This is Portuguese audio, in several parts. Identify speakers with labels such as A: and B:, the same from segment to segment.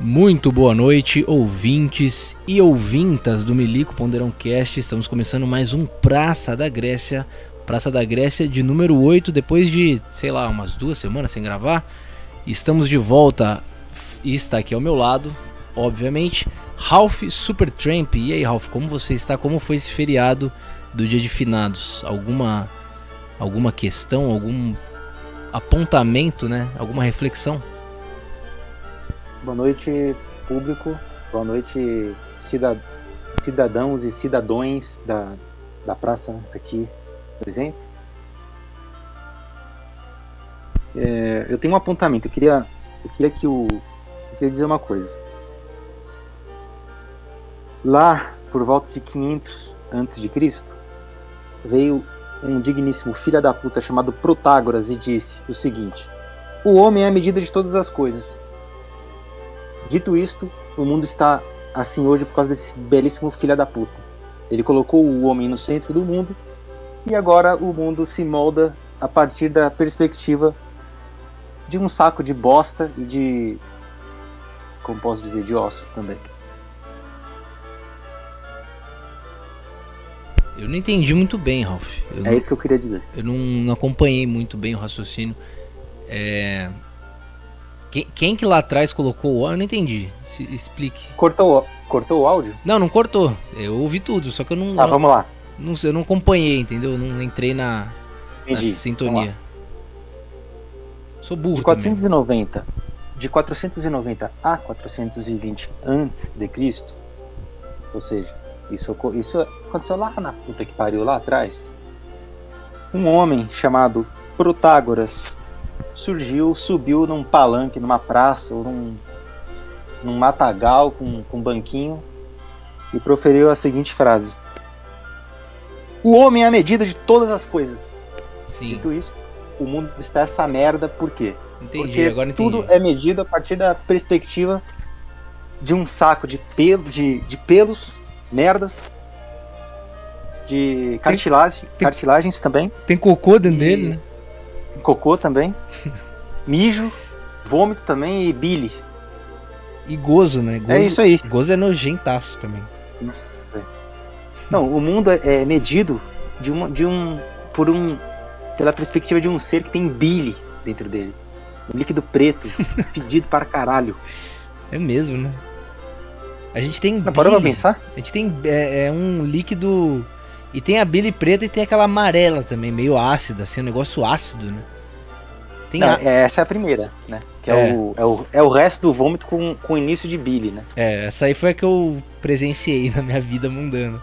A: Muito boa noite, ouvintes e ouvintas do Milico Ponderão Cast. Estamos começando mais um Praça da Grécia. Praça da Grécia de número 8, depois de, sei lá, umas duas semanas sem gravar. Estamos de volta e está aqui ao meu lado, obviamente, Ralph Supertramp. E aí, Ralph, como você está? Como foi esse feriado do dia de finados? Alguma alguma questão, algum apontamento, né? Alguma reflexão?
B: Boa noite, público. Boa noite, cidadãos e cidadões da, da praça aqui presentes. É, eu tenho um apontamento. Eu queria, eu queria que o, eu queria dizer uma coisa. Lá, por volta de 500 antes de Cristo, veio um digníssimo filho da puta chamado Protágoras e disse o seguinte: O homem é a medida de todas as coisas. Dito isto, o mundo está assim hoje por causa desse belíssimo filho da puta. Ele colocou o homem no centro do mundo e agora o mundo se molda a partir da perspectiva de um saco de bosta e de. Como posso dizer? De ossos também.
A: Eu não entendi muito bem, Ralph. Eu
B: é
A: não,
B: isso que eu queria dizer.
A: Eu não, não acompanhei muito bem o raciocínio. É... Quem, quem, que lá atrás colocou o áudio? Eu não entendi. Se, explique.
B: Cortou, cortou o áudio?
A: Não, não cortou. Eu ouvi tudo, só que eu não.
B: Tá,
A: não,
B: vamos lá.
A: Não, eu não acompanhei, entendeu? Eu não entrei na, na sintonia. Sou burro.
B: De 490, também. de 490 a 420 antes de Cristo, ou seja, isso, isso aconteceu lá na puta que pariu lá atrás. Um homem chamado Protágoras surgiu, subiu num palanque, numa praça ou num, num matagal com, com um banquinho e proferiu a seguinte frase: O homem é a medida de todas as coisas.
A: Sim.
B: Dito isso, o mundo está essa merda por quê?
A: Entendi,
B: Porque
A: agora entendi.
B: tudo é medido a partir da perspectiva de um saco de pelo, de, de pelos, merdas, de cartilagem, tem, cartilagens também.
A: Tem cocô dentro e, dele, né?
B: Cocô também, mijo, vômito também e bile.
A: E gozo, né? Gozo,
B: é isso aí.
A: Gozo é nojentaço também.
B: Nossa. Não, o mundo é, é medido de, uma, de um, por um, pela perspectiva de um ser que tem bile dentro dele. Um líquido preto, fedido para caralho.
A: É mesmo, né? A gente tem.
B: Não, para pra pensar?
A: A gente tem é, é, um líquido. E tem a bile preta e tem aquela amarela também, meio ácida, assim, um negócio ácido, né?
B: Tem Não, a... É, essa é a primeira, né? Que é, é. O, é, o, é o resto do vômito com, com início de bile, né?
A: É, essa aí foi a que eu presenciei na minha vida mundana.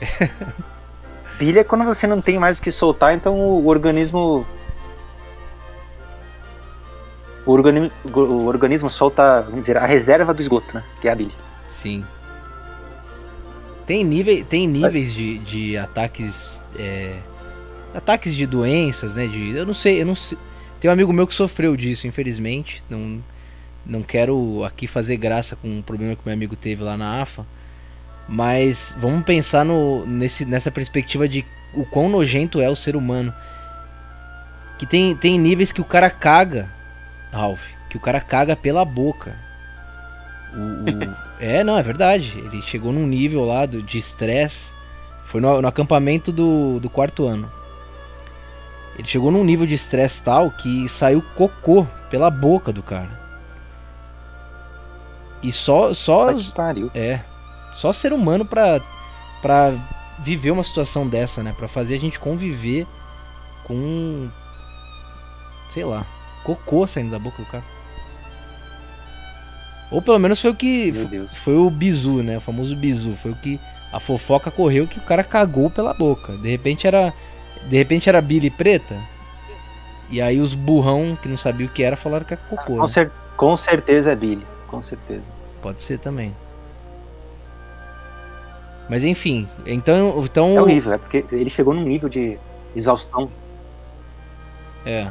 B: bile é quando você não tem mais o que soltar, então o, o organismo. O organismo, o organismo solta, vamos dizer, a reserva do esgoto, né? Que é a bile.
A: Sim. Tem, nível, tem níveis de, de ataques. É, ataques de doenças, né? De, eu não sei, eu não sei. Tem um amigo meu que sofreu disso, infelizmente. Não, não quero aqui fazer graça com um problema que meu amigo teve lá na AFA. Mas vamos pensar no, nesse, nessa perspectiva de o quão nojento é o ser humano. Que tem, tem níveis que o cara caga, Ralph. Que o cara caga pela boca. O, o... é, não, é verdade. Ele chegou num nível lá do, de estresse. Foi no, no, acampamento do, do quarto ano. Ele chegou num nível de estresse tal que saiu cocô pela boca do cara. E só. só
B: pariu.
A: É. Só ser humano pra, pra viver uma situação dessa, né? Pra fazer a gente conviver com. Sei lá. Cocô saindo da boca do cara. Ou pelo menos foi o que. Foi o bizu, né? O famoso bizu. Foi o que. A fofoca correu que o cara cagou pela boca. De repente era. De repente era Billy preta. E aí os burrão que não sabiam o que era falaram que é cocô.
B: Com, né? cer com certeza é Billy. Com certeza.
A: Pode ser também. Mas enfim, então. então
B: é horrível, é porque ele chegou num nível de exaustão.
A: É.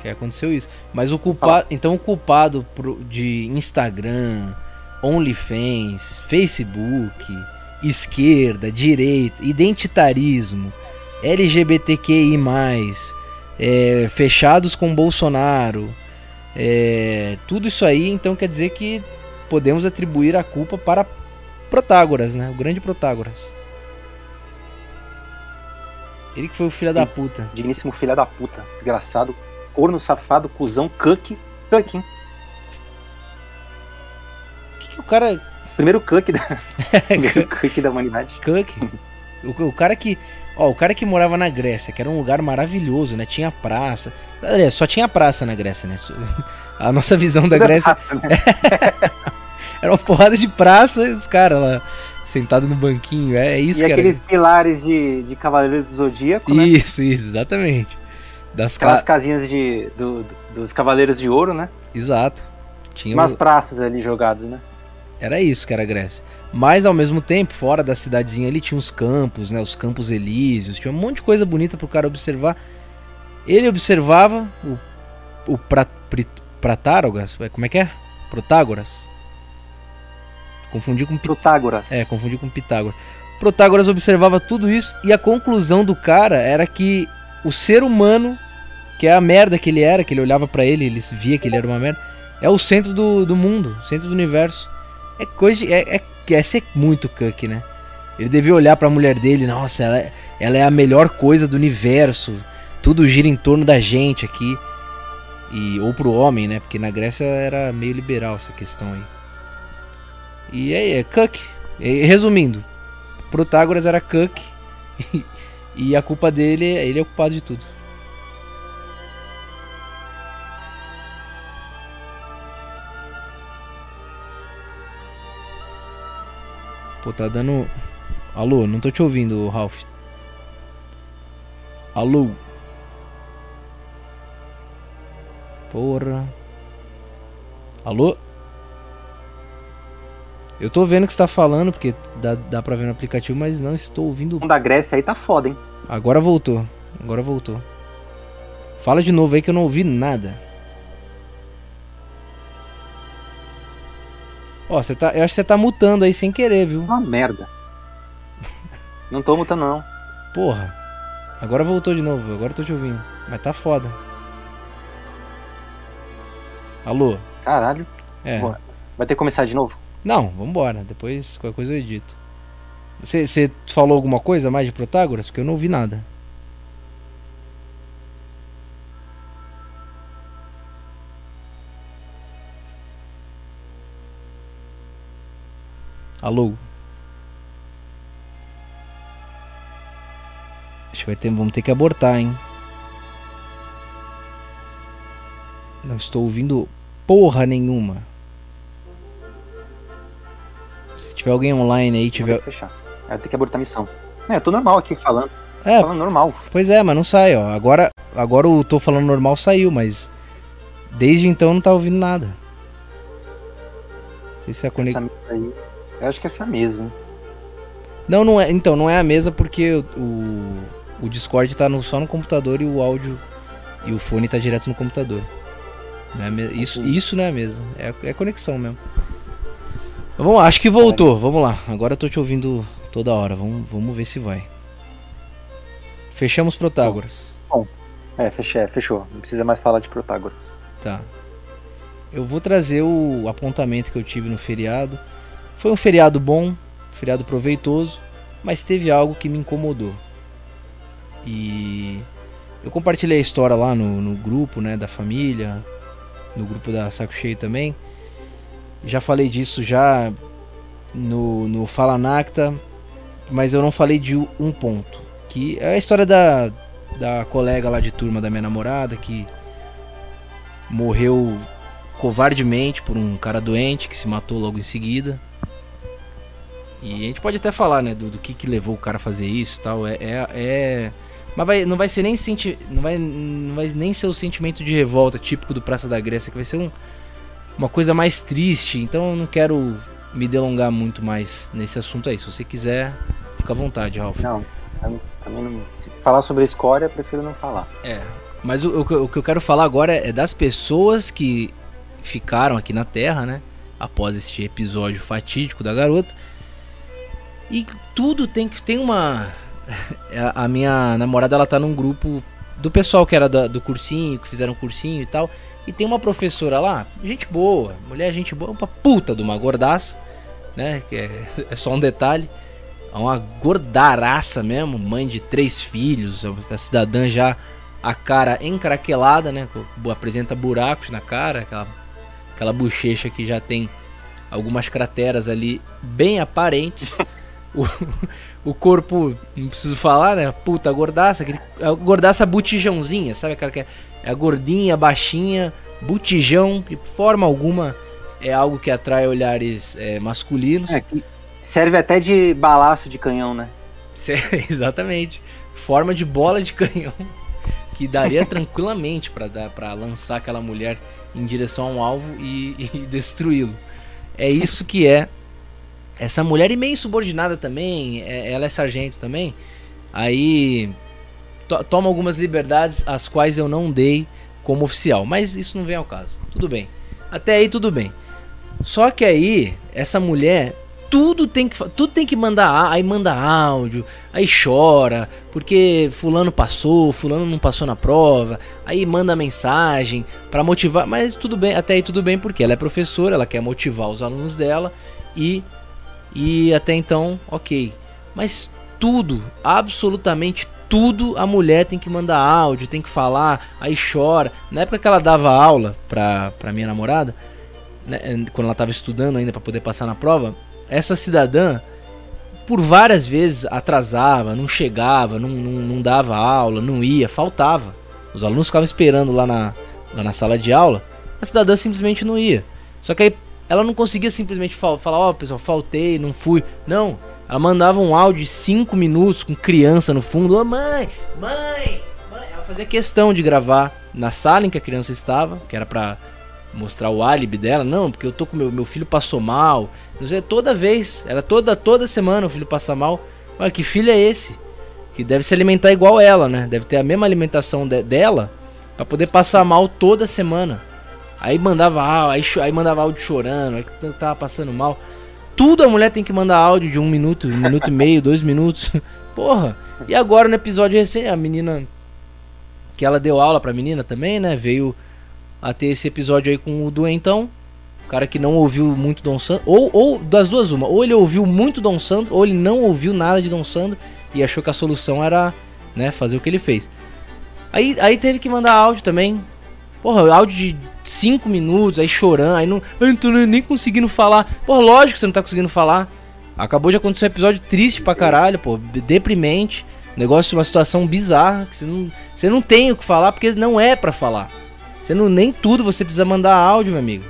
A: Que aconteceu isso. Mas o culpado. Então o culpado de Instagram, OnlyFans, Facebook, esquerda, direita, identitarismo, LGBTQI, é, fechados com Bolsonaro, É, tudo isso aí, então, quer dizer que podemos atribuir a culpa para Protágoras, né? O grande Protágoras. Ele que foi o filho da puta.
B: Digníssimo filho da puta. Desgraçado. Corno safado, cuzão, cuck. Cuck, hein?
A: Que que o cara.
B: Primeiro cuck da, primeiro cuck da humanidade.
A: Cook. O, o cara que. Ó, o cara que morava na Grécia, que era um lugar maravilhoso, né? Tinha praça. Aliás, só tinha praça na Grécia, né? A nossa visão da
B: é
A: Grécia
B: praça, né?
A: era uma porrada de praça e os caras lá sentados no banquinho. É, é isso
B: E
A: que
B: aqueles pilares de, de Cavaleiros do Zodíaco, né?
A: Isso, isso, exatamente. Das
B: Aquelas
A: casas.
B: casinhas de, do- do- dos Cavaleiros de Ouro, né?
A: Exato. Tinha
B: Umas
A: o-
B: praças ali jogadas, né?
A: Era isso que era a Grécia. Mas ao mesmo tempo, fora da cidadezinha ali tinha os campos, né? Os campos elíseos, tinha um monte de coisa bonita pro cara observar. Ele observava o, o pra, Pri- Pratárogas, é, como é que é? Protágoras. Confundi com
B: Protágoras.
A: é, confundi com Pitágoras. Protágoras observava tudo isso e a conclusão do cara era que o ser humano, que é a merda que ele era, que ele olhava pra ele, ele via que ele era uma merda, é o centro do, do mundo, centro do universo. É coisa de, é, é, é ser muito cuck, né? Ele devia olhar pra mulher dele, nossa, ela, é- ela é a melhor coisa do universo. Tudo gira em torno da gente aqui. E, ou pro homem, né? Porque na Grécia era meio liberal essa questão aí. E aí, é cuck. Resumindo, Protágoras era cuck. e a culpa dele, ele é o culpado de tudo. Pô, tá dando. Alô, não tô te ouvindo, Ralph. Alô? Porra. Alô? Eu tô vendo o que você tá falando, porque dá, dá pra ver no aplicativo, mas não estou ouvindo.
B: O da Grécia aí tá foda, hein?
A: Agora voltou. Agora voltou. Fala de novo aí que eu não ouvi nada. Ó, você tá, eu acho que você tá mutando aí sem querer, viu?
B: Uma merda. Não tô mutando, não.
A: Porra. Agora voltou de novo, agora eu tô te ouvindo. Mas tá foda. Alô?
B: Caralho.
A: É.
B: Vai ter que começar de novo?
A: Não, vambora. Depois qualquer coisa eu edito. Você falou alguma coisa mais de Protágoras? Porque eu não ouvi nada. Alô? Acho que vai ter, vamos ter que abortar, hein? Não estou ouvindo porra nenhuma. Se tiver alguém online aí,
B: Vou
A: tiver.
B: que fechar. Ter que abortar a missão. É, eu tô normal aqui falando.
A: É,
B: Falando normal.
A: pois é, mas não sai, ó. Agora, agora o tô falando normal saiu, mas desde então não tá ouvindo nada. Não sei se a conexão.
B: Eu acho que essa mesa?
A: Não, não é. Então, não é a mesa porque o, o Discord tá no- só no computador e o áudio e o fone tá direto no computador. Não é me- isso,
B: Entendi.
A: isso não é a mesa. É, é conexão mesmo. Mas Vamos lá, acho que voltou. Vamos lá. Agora eu tô te ouvindo toda hora. Vamos, vamos ver se vai. Fechamos Protágoras.
B: É, fechou, fechou. Não precisa mais falar de Protágoras.
A: Tá. Eu vou trazer o apontamento que eu tive no feriado. Foi um feriado bom, feriado proveitoso, mas teve algo que me incomodou. E eu compartilhei a história lá no, no grupo, né, da família, no grupo da Saco Cheio também. Já falei disso já no, no Fala Nacta, mas eu não falei de um ponto. Que é a história da, da colega lá de turma da minha namorada que morreu covardemente por um cara doente que se matou logo em seguida. E a gente pode até falar, né, do, do que, que levou o cara a fazer isso tal. É, é, é- Mas vai, não vai ser nem senti... não, vai, não vai nem ser o sentimento de revolta típico do Praça da Grécia, que vai ser um, uma coisa mais triste. Então eu não quero me delongar muito mais nesse assunto aí. Se você quiser, fica à vontade, Ralph.
B: Não, também não. Falar sobre a escória, eu prefiro não falar.
A: É, mas o, o que eu- o que eu quero falar agora é das pessoas que ficaram aqui na Terra, né? Após este episódio fatídico da garota. E tudo tem que. Tem uma. A a minha namorada ela tá num grupo do pessoal que era da- do cursinho, que fizeram cursinho e tal. E tem uma professora lá, gente boa, mulher gente boa, uma puta de uma gordaça, né? Que é, é só um detalhe. É uma gordaraça mesmo, mãe de três filhos, a cidadã já a cara encraquelada, né? Apresenta buracos na cara, aquela, aquela bochecha que já tem algumas crateras ali bem aparentes. o, o corpo, não preciso falar, né? Puta gordaça, aquele, a gordaça botijãozinha, sabe aquela que é, é a gordinha, baixinha, botijão, de forma alguma é algo que atrai olhares é, masculinos. É,
B: serve até de balaço de canhão, né?
A: Exatamente. Forma de bola de canhão que daria tranquilamente para dar para lançar aquela mulher em direção a um alvo e, e destruí-lo. É isso que é essa mulher e meio subordinada também, é, ela é sargento também. Aí to, toma algumas liberdades as quais eu não dei como oficial, mas isso não vem ao caso. Tudo bem. Até aí tudo bem. Só que aí essa mulher tudo tem que tudo tem que mandar, aí manda áudio, aí chora, porque fulano passou, fulano não passou na prova, aí manda mensagem para motivar, mas tudo bem, até aí tudo bem porque ela é professora, ela quer motivar os alunos dela e e até então, OK. Mas tudo, absolutamente tudo a mulher tem que mandar áudio, tem que falar, aí chora. Na época que ela dava aula pra, pra minha namorada, né, quando ela estava estudando ainda para poder passar na prova, essa cidadã, por várias vezes, atrasava, não chegava, não, não, não dava aula, não ia, faltava. Os alunos ficavam esperando lá na, lá na sala de aula, a cidadã simplesmente não ia. Só que aí ela não conseguia simplesmente fal falar, ó, oh, pessoal, faltei, não fui. Não, ela mandava um áudio de 5 minutos com criança no fundo. Ô, oh, mãe, mãe, mãe. Ela fazia questão de gravar na sala em que a criança estava, que era pra mostrar o álibi dela. Não, porque eu tô com meu, meu filho passou mal. Não sei, toda vez, era toda toda semana o filho passa mal. Olha, que filho é esse? Que deve se alimentar igual ela, né? Deve ter a mesma alimentação de, dela para poder passar mal toda semana. Aí mandava aí, aí mandava áudio chorando, aí tava passando mal. Tudo a mulher tem que mandar áudio de um minuto, um minuto e meio, dois minutos. Porra! E agora no episódio recente, a menina. Que ela deu aula pra menina também, né? Veio a ter esse episódio aí com o Doentão cara que não ouviu muito Dom Sandro, ou, ou das duas uma, ou ele ouviu muito Dom Sandro, ou ele não ouviu nada de Dom Sandro e achou que a solução era, né, fazer o que ele fez. Aí, aí teve que mandar áudio também. Porra, áudio de 5 minutos, aí chorando, aí não, eu não tô nem conseguindo falar. Porra, lógico que você não tá conseguindo falar. Acabou de acontecer um episódio triste pra caralho, pô, deprimente. Negócio, uma situação bizarra, que você não, você não tem o que falar porque não é para falar. Você não nem tudo você precisa mandar áudio, meu amigo.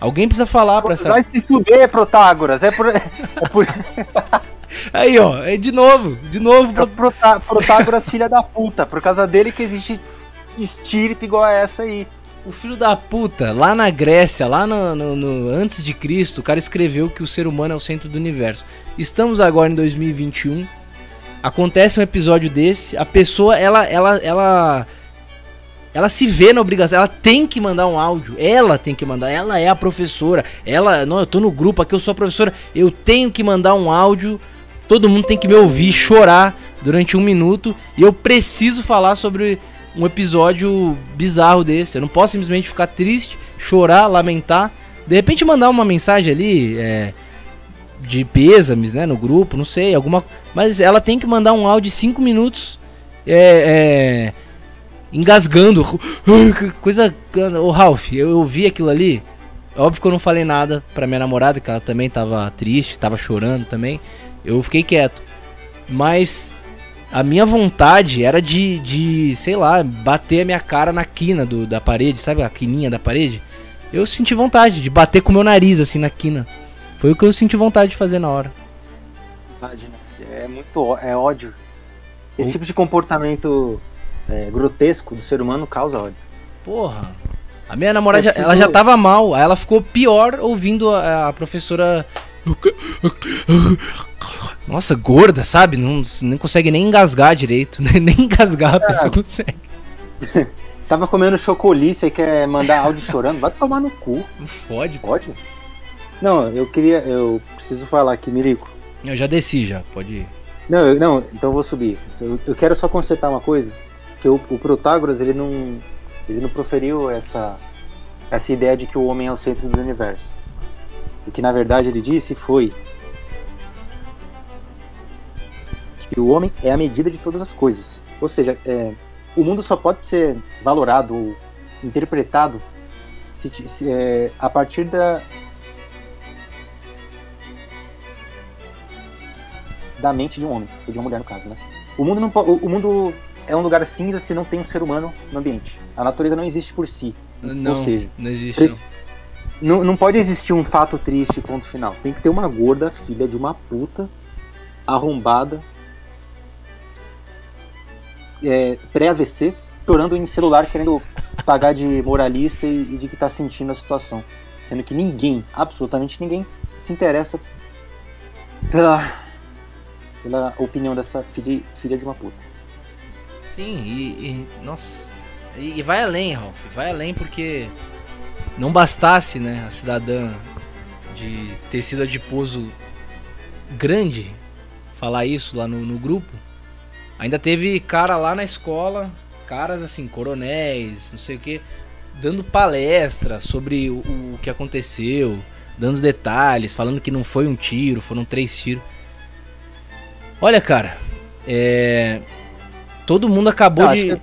A: Alguém precisa falar pra essa.
B: Vai se fuder, Protágoras. É por. É por...
A: Aí, ó, é de novo, de novo.
B: É Protá Protágoras, filha da puta. Por causa dele que existe estirpe igual a essa aí.
A: O filho da puta, lá na Grécia, lá no, no, no, antes de Cristo, o cara escreveu que o ser humano é o centro do universo. Estamos agora em 2021. Acontece um episódio desse, a pessoa, ela, ela, ela ela se vê na obrigação, ela tem que mandar um áudio, ela tem que mandar, ela é a professora, ela, não, eu tô no grupo aqui, eu sou a professora, eu tenho que mandar um áudio, todo mundo tem que me ouvir chorar durante um minuto e eu preciso falar sobre um episódio bizarro desse. Eu não posso simplesmente ficar triste, chorar, lamentar, de repente mandar uma mensagem ali, é, de pêsames, né, no grupo, não sei, alguma, mas ela tem que mandar um áudio de 5 minutos, é, é engasgando. Coisa. Ô Ralph, eu, eu vi aquilo ali. Óbvio que eu não falei nada pra minha namorada, que ela também tava triste, tava chorando também. Eu fiquei quieto. Mas a minha vontade era de, de sei lá, bater a minha cara na quina do, da parede, sabe a quininha da parede? Eu senti vontade de bater com o meu nariz assim na quina. Foi o que eu senti vontade de fazer na hora.
B: Vontade, né? É muito é ódio. Esse tipo de comportamento é, grotesco do ser humano causa ódio.
A: Porra. A minha namorada, preciso... ela já tava mal, aí ela ficou pior ouvindo a, a professora. Nossa, gorda, sabe? Não, não consegue nem engasgar direito. Nem engasgar a pessoa é. consegue.
B: Tava comendo chocolice e quer mandar áudio chorando. Vai tomar no cu.
A: Não fode.
B: Fode? Não, eu queria. Eu preciso falar aqui, Mirico.
A: Eu já desci já, pode ir.
B: Não, eu, não, então eu vou subir. Eu, eu quero só consertar uma coisa que o, o Protágoras ele não ele não proferiu essa essa ideia de que o homem é o centro do universo. O que na verdade ele disse foi que o homem é a medida de todas as coisas. Ou seja, é, o mundo só pode ser valorado ou interpretado se, se, é, a partir da da mente de um homem, ou de uma mulher no caso, né? O mundo, não, o, o mundo é um lugar cinza se não tem um ser humano no ambiente. A natureza não existe por si.
A: Não,
B: ou seja,
A: não existe.
B: Não. não. Não, pode existir um fato triste, ponto final. Tem que ter uma gorda, filha de uma puta, arrombada, é, pré-AVC, chorando em celular, querendo pagar de moralista e, e de que tá sentindo a situação. Sendo que ninguém, absolutamente ninguém, se interessa pela pela opinião dessa filha, filha de uma puta.
A: Sim, e, e nossa, e, e, vai além, Ralph, vai além porque não bastasse, né, a cidadã de ter sido adiposo grande falar isso lá no, no grupo, ainda teve cara lá na escola, caras assim, coronéis, não sei o que, dando palestra sobre o, o que aconteceu, dando detalhes, falando que não foi um tiro, foram três tiros. Olha, cara, é. Todo mundo acabou de. Que...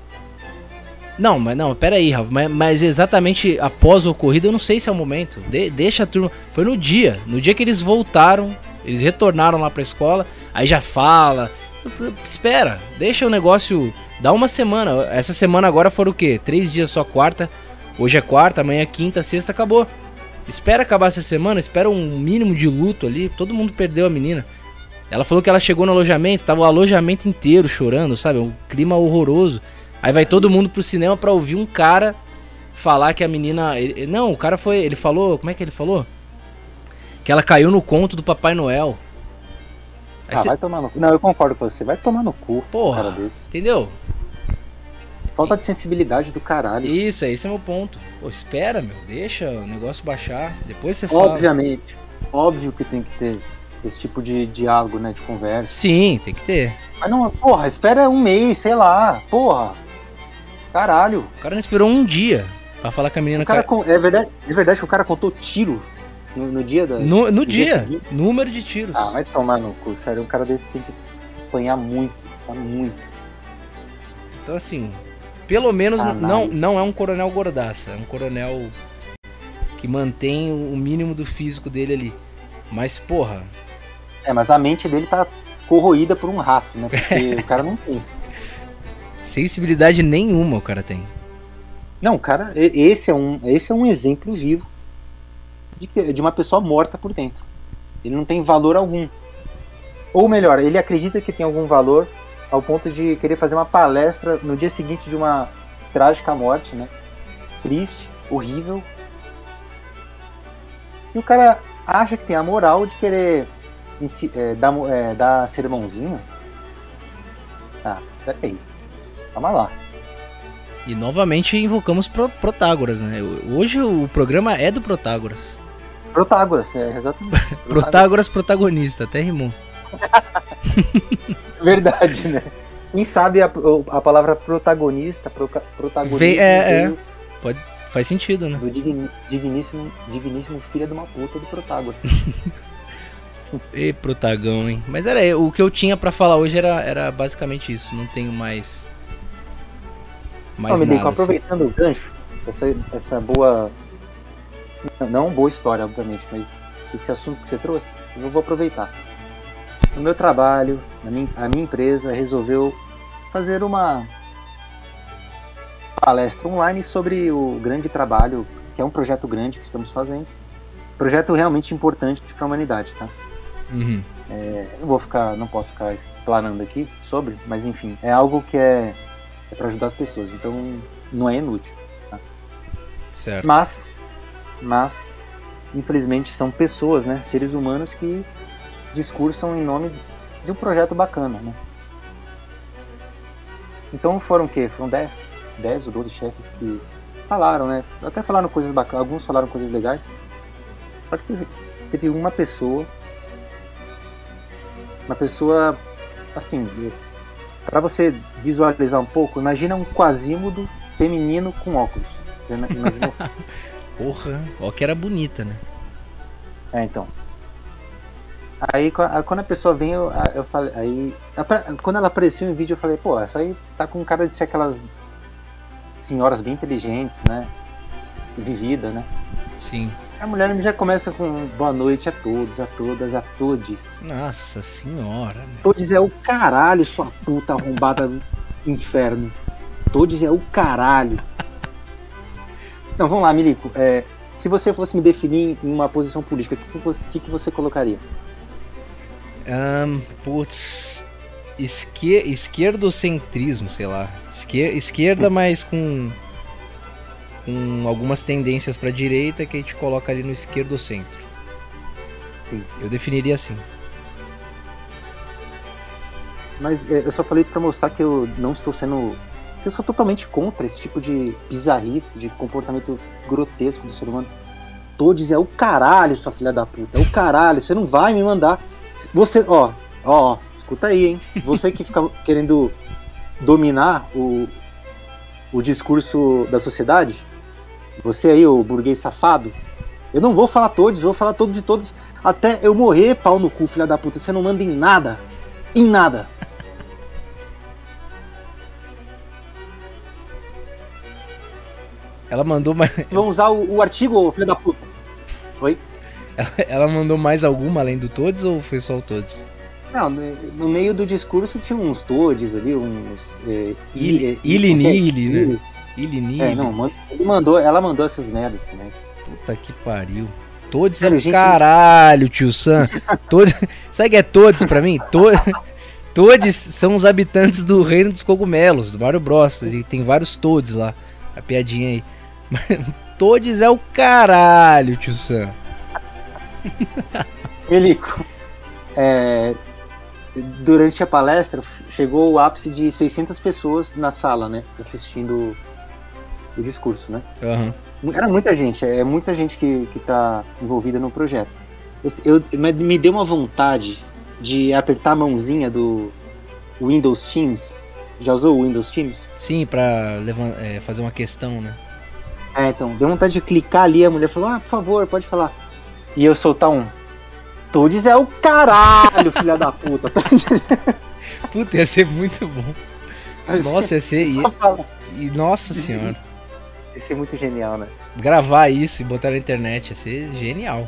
A: Não, mas não, pera aí, Ralf, mas, mas, exatamente após o ocorrido, eu não sei se é o momento. De, deixa a turma. Foi no dia. No dia que eles voltaram, eles retornaram lá pra escola, aí já fala. Espera, deixa o negócio. Dá uma semana. Essa semana agora foram o quê? Três dias só quarta. Hoje é quarta, amanhã é quinta, sexta, acabou. Espera acabar essa semana, espera um mínimo de luto ali. Todo mundo perdeu a menina. Ela falou que ela chegou no alojamento, tava o alojamento inteiro chorando, sabe? Um clima horroroso. Aí vai todo mundo pro cinema pra ouvir um cara falar que a menina. Ele, não, o cara foi. Ele falou. Como é que ele falou? Que ela caiu no conto do Papai Noel.
B: Aí ah, cê... vai tomar no cu. Não, eu concordo com você. Vai tomar no cu.
A: Porra. cara desse. Entendeu?
B: Falta de sensibilidade do caralho.
A: Isso, esse é meu ponto. Pô, espera, meu. Deixa o negócio baixar. Depois você fala.
B: Obviamente. Óbvio que tem que ter esse tipo de diálogo, né? De conversa.
A: Sim, tem que ter.
B: Mas não, porra, espera um mês, sei lá. Porra. Caralho.
A: O cara não esperou um dia pra falar com a menina.
B: O cara, é, verdade, é verdade que o cara contou tiro no, no dia da.
A: No, no, no dia, dia número de tiros.
B: Ah, vai tomar no cu, sério. Um cara desse tem que apanhar muito, tá muito.
A: Então, assim, pelo menos não, não é um coronel gordaça. É um coronel que mantém o mínimo do físico dele ali. Mas, porra,
B: é, mas a mente dele tá corroída por um rato, né? Porque o cara não pensa.
A: Sensibilidade nenhuma o cara tem.
B: Não, cara, esse é um, esse é um exemplo vivo de, de uma pessoa morta por dentro. Ele não tem valor algum. Ou melhor, ele acredita que tem algum valor ao ponto de querer fazer uma palestra no dia seguinte de uma trágica morte, né? Triste, horrível. E o cara acha que tem a moral de querer é, dar, é, dar sermãozinho? Ah, peraí. Calma lá.
A: E novamente invocamos Pro Protágoras, né? Hoje o programa é do Protágoras.
B: Protágoras, é, exatamente.
A: Protágoras protagonista, até rimou.
B: Verdade, né? Quem sabe a, a palavra protagonista, pro, protagonista. Vem,
A: é, é. Pode, faz sentido, né?
B: Do digníssimo, digníssimo filho de uma puta do Protágoras.
A: E protagão, hein? Mas era o que eu tinha para falar hoje era, era basicamente isso. Não tenho mais.
B: Mais Não, nada. Assim. aproveitando o gancho, essa, essa boa. Não boa história, obviamente, mas esse assunto que você trouxe, eu vou aproveitar. No meu trabalho, a minha, a minha empresa resolveu fazer uma palestra online sobre o grande trabalho, que é um projeto grande que estamos fazendo. Projeto realmente importante para a humanidade, tá?
A: Uhum.
B: É, não vou ficar, não posso ficar explanando aqui sobre, mas enfim, é algo que é, é para ajudar as pessoas, então não é inútil. Tá?
A: Certo.
B: Mas, mas, infelizmente são pessoas, né, seres humanos que discursam em nome de um projeto bacana, né? Então foram o quê? Foram 10, 10 ou 12 chefes que falaram, né? Até falaram coisas bacanas, alguns falaram coisas legais. Só que teve, teve uma pessoa uma pessoa, assim, para você visualizar um pouco, imagina um quasímodo feminino com óculos.
A: Porra, ó que era bonita, né?
B: É, então. Aí quando a pessoa vem, eu, eu falei. Aí. Quando ela apareceu em vídeo, eu falei, pô, essa aí tá com cara de ser aquelas senhoras bem inteligentes, né? Vivida, né?
A: Sim.
B: A mulher já começa com boa noite a todos, a todas, a todes.
A: Nossa senhora.
B: Todes é o caralho, sua puta arrombada do inferno. Todes é o caralho. Não, vamos lá, Milico. É, se você fosse me definir em uma posição política, o que, que, você, que, que você colocaria?
A: Um, putz. Esquer, esquerdocentrismo, sei lá. Esquer, esquerda, mas com. Com algumas tendências pra direita que a gente coloca ali no esquerdo-centro.
B: Sim.
A: Eu definiria assim.
B: Mas é, eu só falei isso pra mostrar que eu não estou sendo. que eu sou totalmente contra esse tipo de bizarrice, de comportamento grotesco do ser humano. Todes é o caralho, sua filha da puta. É o caralho. Você não vai me mandar você, ó, ó, escuta aí, hein? Você que fica querendo dominar o, o discurso da sociedade, você aí, o burguês safado, eu não vou falar todos, vou falar todos e todas até eu morrer, pau no cu, filha da puta. Você não manda em nada. Em nada.
A: Ela mandou mais.
B: Vamos usar o, o artigo, filha da puta. Oi?
A: Ela mandou mais alguma além do todos ou foi só o todos?
B: Não, no meio do discurso tinha uns todes ali, uns.
A: É, Ilinili, é, né? Ilinili.
B: É, não, ele mandou, ela mandou essas merdas também.
A: Puta que pariu. Todos é gente... caralho, tio Sam. Todos... Sabe que é todos pra mim? Todos... todos são os habitantes do reino dos cogumelos, do Mario Bros. E tem vários todos lá. A piadinha aí. todos é o caralho, tio Sam.
B: Melico, é, durante a palestra chegou o ápice de 600 pessoas na sala, né? Assistindo o discurso, né?
A: Uhum.
B: Era muita gente, é muita gente que, que tá envolvida no projeto. Eu, eu, me deu uma vontade de apertar a mãozinha do Windows Teams. Já usou o Windows Teams?
A: Sim, pra é, fazer uma questão, né?
B: É, então, deu vontade de clicar ali, a mulher falou, ah, por favor, pode falar e eu soltar um. Todes é o caralho, filha da puta.
A: Puta, ia ser muito bom. Nossa, ia ser. E, nossa senhora.
B: Ia ser muito genial, né?
A: Gravar isso e botar na internet ia ser genial.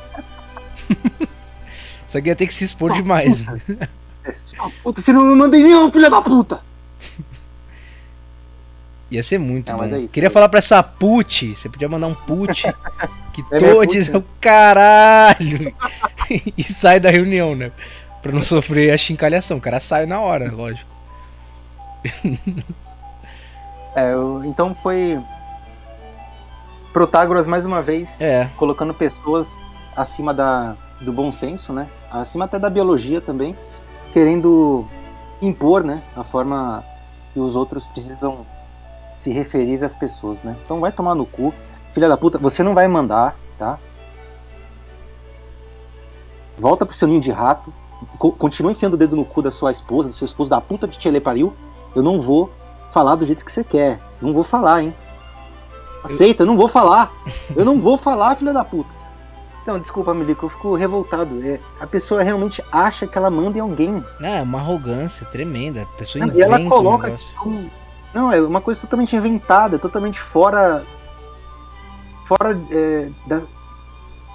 A: Só que ia ter que se expor demais.
B: Puta, puta você não me manda nenhum, filha da puta!
A: Ia ser muito não, bom. É isso, Queria é falar pra essa put, você podia mandar um put que é todos é o caralho e sai da reunião, né? Pra não sofrer a chincalhação. O cara sai na hora, lógico.
B: É, então foi Protágoras mais uma vez
A: é.
B: colocando pessoas acima da, do bom senso, né? Acima até da biologia também, querendo impor, né, a forma que os outros precisam se referir às pessoas, né? Então vai tomar no cu. Filha da puta, você não vai mandar, tá? Volta pro seu ninho de rato. Co continua enfiando o dedo no cu da sua esposa, do seu esposo, da puta que te pariu. Eu não vou falar do jeito que você quer. Não vou falar, hein? Aceita, eu não vou falar. Eu não vou falar, filha da puta. Então, desculpa, Milico, eu fico revoltado. É, a pessoa realmente acha que ela manda em alguém.
A: é uma arrogância tremenda. A pessoa
B: inventa E ela coloca um não, é uma coisa totalmente inventada, totalmente fora. fora, é, da,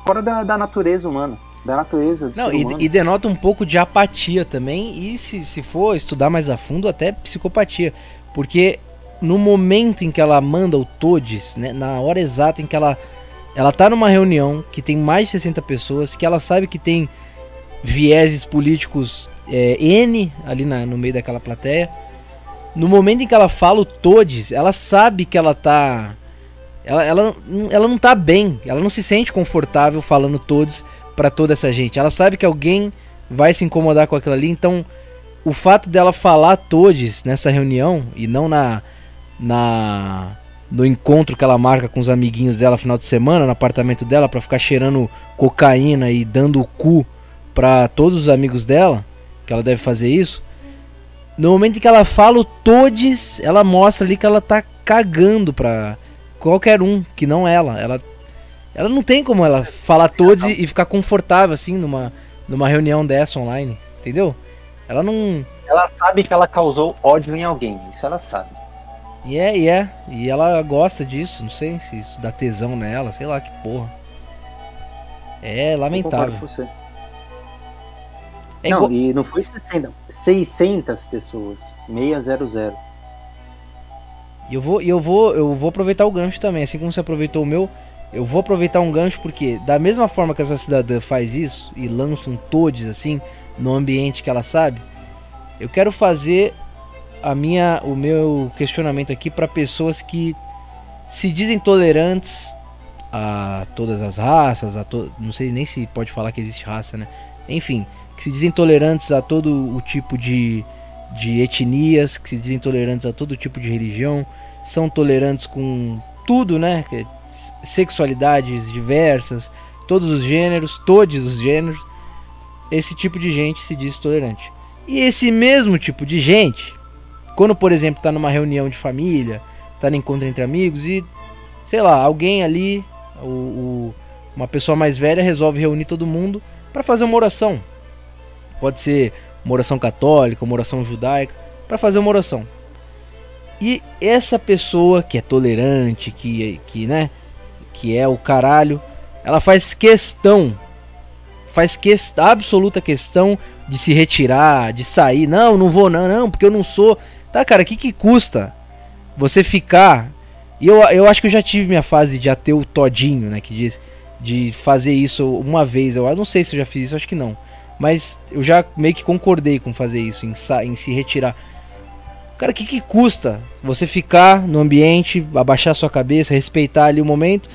B: fora da, da, natureza humana. Da natureza
A: Não, e, e, denota um pouco de apatia também, e se, se for estudar mais a fundo, até psicopatia. Porque no momento em que ela manda o Todes, né, na hora exata em que ela, ela tá numa reunião que tem mais de 60 pessoas, que ela sabe que tem vieses políticos é, N ali na, no meio daquela plateia no momento em que ela fala o Todes, ela sabe que ela tá. Ela, ela, ela não tá bem, ela não se sente confortável falando Todes para toda essa gente. Ela sabe que alguém vai se incomodar com aquilo ali, então o fato dela falar Todes nessa reunião e não na. Na no encontro que ela marca com os amiguinhos dela final de semana no apartamento dela para ficar cheirando cocaína e dando o cu para todos os amigos dela, que ela deve fazer isso. No momento em que ela fala o Todes, ela mostra ali que ela tá cagando pra qualquer um que não ela. Ela, Ela não tem como ela falar todos e, e ficar confortável assim numa, numa reunião dessa online, entendeu? Ela não.
B: Ela sabe que ela causou ódio em alguém, isso ela sabe.
A: E é, e é. E ela gosta disso, não sei se isso dá tesão nela, sei lá que porra. É lamentável.
B: É não, igual... e não foi 60, 600 pessoas, 600.
A: E eu vou, eu vou, eu vou aproveitar o gancho também, assim como você aproveitou o meu, eu vou aproveitar um gancho porque da mesma forma que essa cidadã faz isso e lança um todes assim no ambiente que ela sabe, eu quero fazer a minha, o meu questionamento aqui para pessoas que se dizem tolerantes a todas as raças, a to... não sei nem se pode falar que existe raça, né? Enfim, que se dizem tolerantes a todo o tipo de, de etnias, que se dizem tolerantes a todo tipo de religião, são tolerantes com tudo, né? Sexualidades diversas, todos os gêneros, todos os gêneros. Esse tipo de gente se diz tolerante. E esse mesmo tipo de gente, quando por exemplo está numa reunião de família, está no encontro entre amigos e sei lá, alguém ali o, o, uma pessoa mais velha resolve reunir todo mundo para fazer uma oração. Pode ser uma oração católica, uma oração judaica, para fazer uma oração. E essa pessoa que é tolerante, que, que, né, que é o caralho, ela faz questão, faz que, absoluta questão de se retirar, de sair. Não, não vou não, não, porque eu não sou. Tá, cara, o que, que custa você ficar e eu, eu acho que eu já tive minha fase de ateu todinho, né? Que diz de fazer isso uma vez. Eu não sei se eu já fiz isso, acho que não. Mas eu já meio que concordei com fazer isso, em, em se retirar. Cara, o que, que custa você ficar no ambiente, abaixar sua cabeça, respeitar ali o momento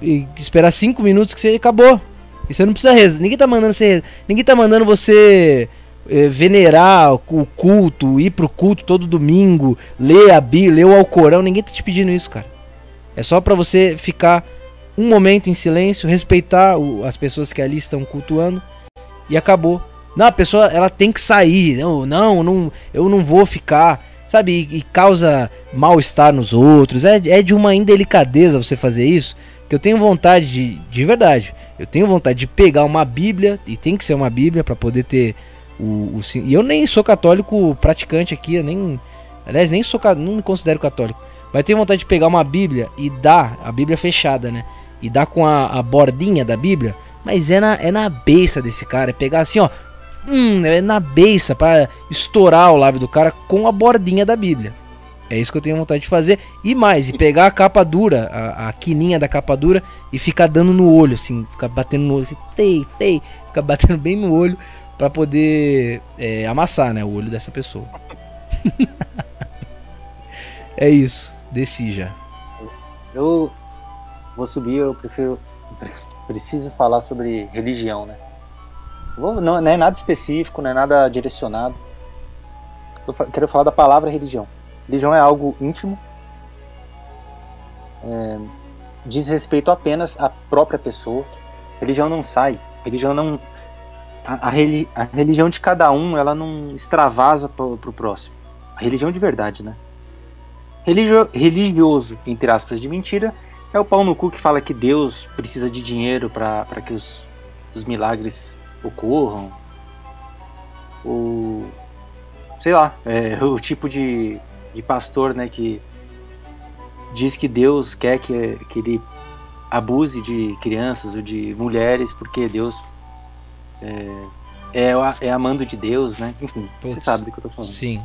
A: e esperar cinco minutos que você acabou. E você não precisa rezar. Ninguém tá mandando você. Ninguém tá mandando você venerar o culto, ir pro culto todo domingo, ler a Bíblia, ler o Alcorão, ninguém tá te pedindo isso, cara. É só para você ficar um momento em silêncio, respeitar as pessoas que ali estão cultuando e acabou. Não, a pessoa ela tem que sair. Não, não, não eu não vou ficar, sabe? E, e causa mal-estar nos outros. É, é de uma indelicadeza você fazer isso. Que eu tenho vontade de, de verdade. Eu tenho vontade de pegar uma Bíblia e tem que ser uma Bíblia para poder ter o, o, e eu nem sou católico praticante aqui, nem. Aliás, nem sou não me considero católico. Mas tenho vontade de pegar uma Bíblia e dar, a Bíblia fechada, né? E dar com a, a bordinha da Bíblia. Mas é na, é na beça desse cara. É pegar assim, ó. Hum, é na beça para estourar o lábio do cara com a bordinha da Bíblia. É isso que eu tenho vontade de fazer. E mais, e pegar a capa dura, a, a quininha da capa dura, e ficar dando no olho, assim, ficar batendo no olho, assim, fei, fei, ficar batendo bem no olho para poder é, amassar né, o olho dessa pessoa. é isso, desci já.
B: Eu vou subir, eu prefiro. Preciso falar sobre religião, né? Vou, não, não, é nada específico, não é nada direcionado. Eu quero falar da palavra religião. Religião é algo íntimo, é, diz respeito apenas à própria pessoa. Religião não sai, religião não, a, a, reli, a, religião de cada um, ela não extravasa pro, pro próximo. A religião de verdade, né? Religio, religioso, entre aspas, de mentira, é o pau no cu que fala que Deus precisa de dinheiro para que os, os milagres ocorram. O. Sei lá, é o tipo de, de pastor, né, que diz que Deus quer que, que ele abuse de crianças ou de mulheres porque Deus é, é, é amando de Deus, né? Enfim, Putz, você sabe do que eu tô falando.
A: Sim.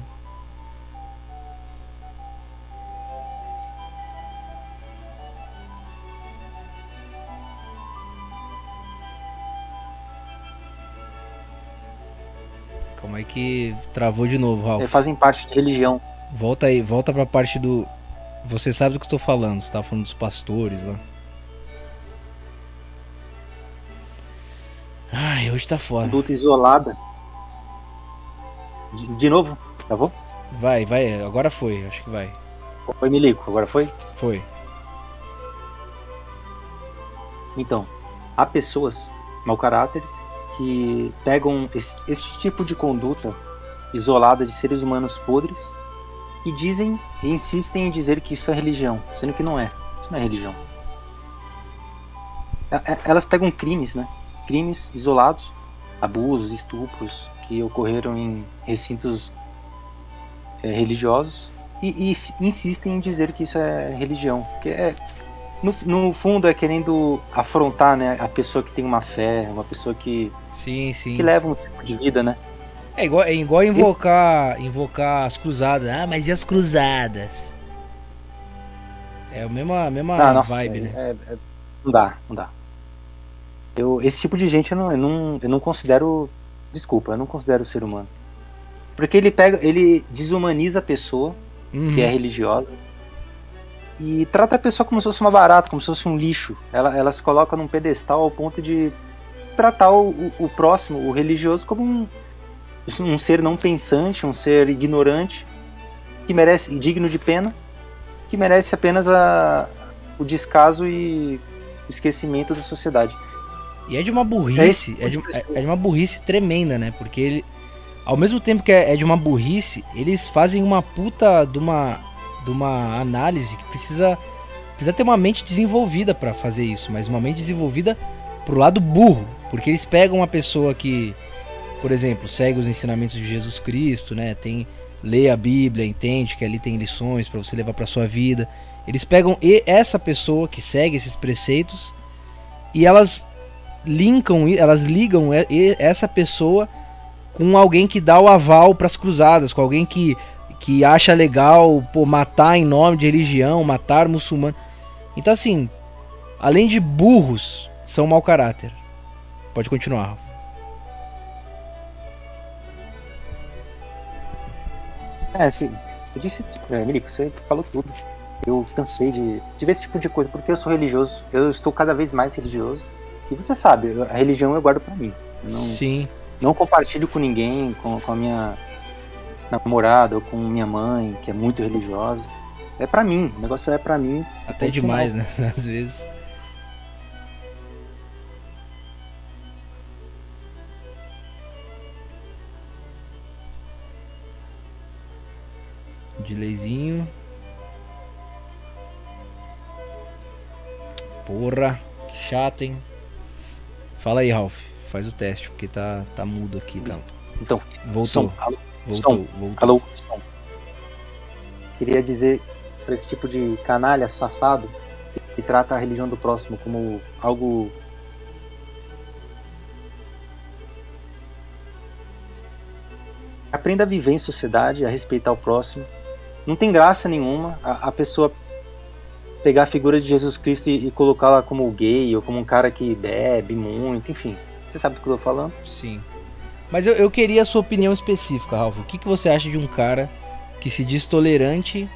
A: Como é que travou de novo, Ralf?
B: Eles fazem parte de religião.
A: Volta aí, volta pra parte do. Você sabe do que eu tô falando, você tava falando dos pastores lá. Ai, hoje tá foda.
B: Conduta isolada. De, de novo? Travou?
A: Vai, vai, agora foi, acho que vai.
B: Foi Milico, agora foi?
A: Foi.
B: Então, há pessoas mau caráteres que pegam esse, esse tipo de conduta isolada de seres humanos podres e dizem e insistem em dizer que isso é religião, sendo que não é. Isso não é religião. é, é, elas pegam crimes, né? Crimes isolados, abusos, estupros que ocorreram em recintos é, religiosos e, e, insistem em dizer que isso é religião, que é no, no, fundo é querendo afrontar, né, a pessoa que tem uma fé, uma pessoa que
A: sim, sim.
B: que leva um tipo de vida, né?
A: É igual, é igual invocar, Esse... invocar as cruzadas. Ah, mas e as cruzadas? É a mesma, a mesma ah, nossa, vibe, né?
B: É, é, não dá, não dá. Eu, esse tipo de gente eu não, eu não, eu não considero. Desculpa, eu não considero ser humano. Porque ele pega, ele desumaniza a pessoa uhum. que é religiosa e trata a pessoa como se fosse uma barata, como se fosse um lixo. Ela, ela se coloca num pedestal ao ponto de tratar o, o, o próximo, o religioso, como um, um ser não pensante, um ser ignorante, que merece, digno de pena, que merece apenas a, o descaso e esquecimento da sociedade.
A: E é de uma burrice, é, é, de, é, é de uma burrice tremenda, né? Porque ele, ao mesmo tempo que é, é de uma burrice, eles fazem uma puta de uma de uma análise que precisa, precisa ter uma mente desenvolvida para fazer isso, mas uma mente desenvolvida pro lado burro, porque eles pegam uma pessoa que, por exemplo, segue os ensinamentos de Jesus Cristo, né? Tem lê a Bíblia, entende que ali tem lições para você levar para sua vida. Eles pegam essa pessoa que segue esses preceitos e elas linkam, elas ligam essa pessoa com alguém que dá o aval para as cruzadas, com alguém que que acha legal pô, matar em nome de religião, matar muçulmano. Então, assim, além de burros, são mau caráter. Pode continuar,
B: É, sim. Eu disse, é, Milico, você falou tudo. Eu cansei de, de ver esse tipo de coisa, porque eu sou religioso. Eu estou cada vez mais religioso. E você sabe, a religião eu guardo para mim. Eu não,
A: Sim.
B: Não compartilho com ninguém, com, com a minha namorada ou com minha mãe, que é muito religiosa. É para mim, o negócio é para mim.
A: Até demais, né? Às vezes. De leizinho. Porra, que chato, hein? Fala aí, Ralph. Faz o teste, porque tá, tá mudo aqui. Tá...
B: Então,
A: voltou. Som,
B: Voltou, som. voltou. Alô, som. Queria dizer para esse tipo de canalha safado que trata a religião do próximo como algo aprenda a viver em sociedade, a respeitar o próximo. Não tem graça nenhuma a, a pessoa pegar a figura de Jesus Cristo e, e colocá-la como gay ou como um cara que bebe muito, enfim. Você sabe do que eu tô falando?
A: Sim. Mas eu, eu queria a sua opinião específica, Ralf. O que, que você acha de um cara que se diz tolerante,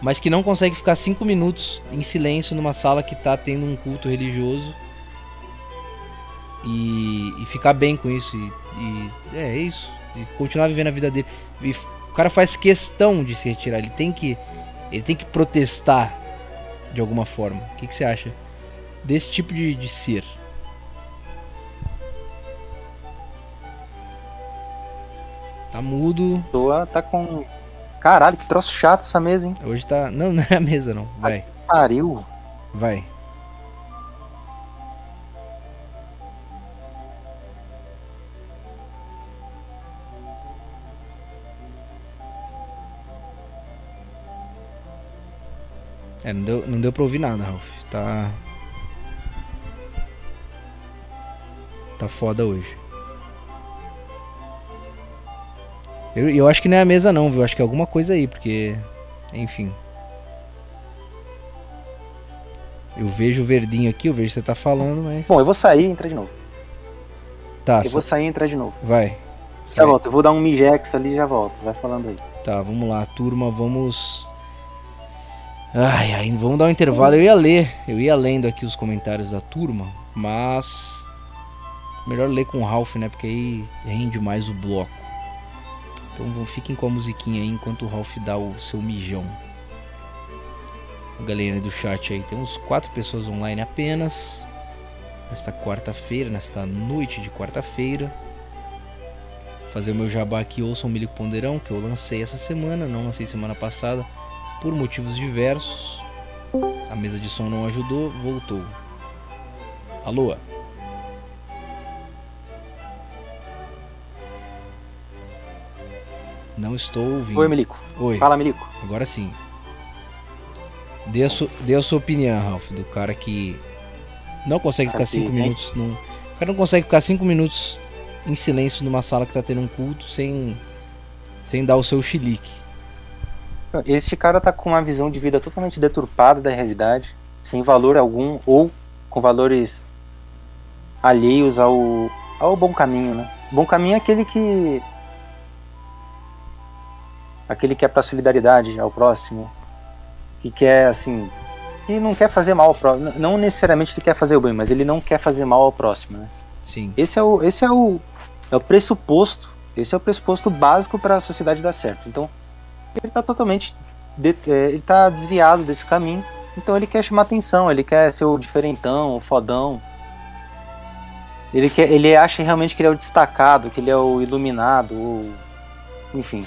A: mas que não consegue ficar cinco minutos em silêncio numa sala que tá tendo um culto religioso e, e ficar bem com isso? E, e é, é isso. E continuar vivendo a vida dele. E o cara faz questão de se retirar. Ele tem que, ele tem que protestar de alguma forma. O que, que você acha desse tipo de, de ser? Tá mudo.
B: Toa tá com. Caralho, que troço chato essa mesa, hein?
A: Hoje tá. Não, não é a mesa, não. Vai.
B: Pariu.
A: Vai. É, não deu, não deu pra ouvir nada, Ralph. Tá. Tá foda hoje. Eu, eu acho que não é a mesa não, viu? Acho que é alguma coisa aí, porque. Enfim. Eu vejo o verdinho aqui, eu vejo que você tá falando, mas.
B: Bom, eu vou sair e entrar de novo.
A: Tá.
B: Eu vou sair e entrar de novo.
A: Vai.
B: Já volto, eu vou dar um mijex ali e já volto. Vai falando aí.
A: Tá, vamos lá, turma, vamos. Ai, ai, vamos dar um intervalo. Eu ia ler, eu ia lendo aqui os comentários da turma, mas. Melhor ler com o Ralph, né? Porque aí rende mais o bloco. Então fiquem com a musiquinha aí enquanto o Ralph dá o seu mijão. A galera do chat aí, temos quatro pessoas online apenas. Nesta quarta-feira, nesta noite de quarta-feira. Fazer o meu jabá aqui, ouçam o Milho Ponderão, que eu lancei essa semana, não lancei semana passada, por motivos diversos. A mesa de som não ajudou, voltou. Alô? Não estou ouvindo.
B: Oi, Milico.
A: Oi.
B: Fala, Milico.
A: Agora sim. Dê a, su dê a sua opinião, Ralph, do cara que não consegue ficar
B: Aqui,
A: cinco
B: hein?
A: minutos num. O cara não consegue ficar cinco minutos em silêncio numa sala que tá tendo um culto sem. sem dar o seu chilique.
B: Este cara tá com uma visão de vida totalmente deturpada da realidade, sem valor algum, ou com valores alheios ao, ao bom caminho, né? Bom caminho é aquele que. aquele que é pra solidariedade ao próximo, que quer, assim. que não quer fazer mal ao próximo. Não necessariamente ele quer fazer o bem, mas ele não quer fazer mal ao próximo, né?
A: Sim.
B: Esse é o, esse é o, é o pressuposto, esse é o pressuposto básico para a sociedade dar certo. Então, ele está totalmente, de- é, ele tá desviado desse caminho. Então ele quer chamar atenção, ele quer ser o diferentão, o fodão. Ele quer, ele acha realmente que ele é o destacado, que ele é o iluminado, ou, enfim.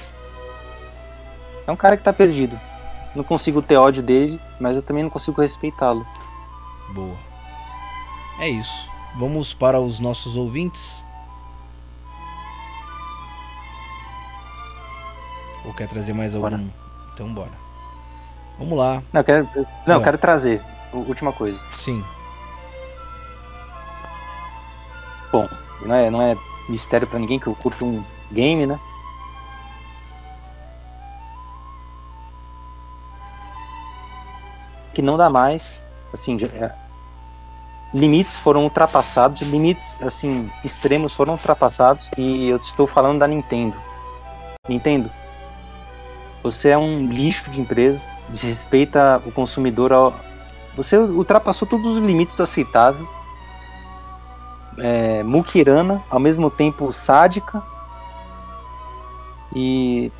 B: É um cara que tá perdido. Não consigo ter ódio dele, mas eu também não consigo respeitá-lo.
A: Boa. É isso. Vamos para os nossos ouvintes. Ou quer trazer mais algum?
B: Bora.
A: Então bora. Vamos lá.
B: Não, eu quero, não, eu quero trazer. Última coisa.
A: Sim.
B: Bom, não é, não é mistério pra ninguém que eu curto um game, né? Que não dá mais, assim, é, limites foram ultrapassados, limites, assim, extremos foram ultrapassados e eu estou falando da Nintendo. Nintendo, você é um lixo de empresa, desrespeita o consumidor ao... Você ultrapassou todos os limites do aceitável é, muquirana, ao mesmo tempo sádica. E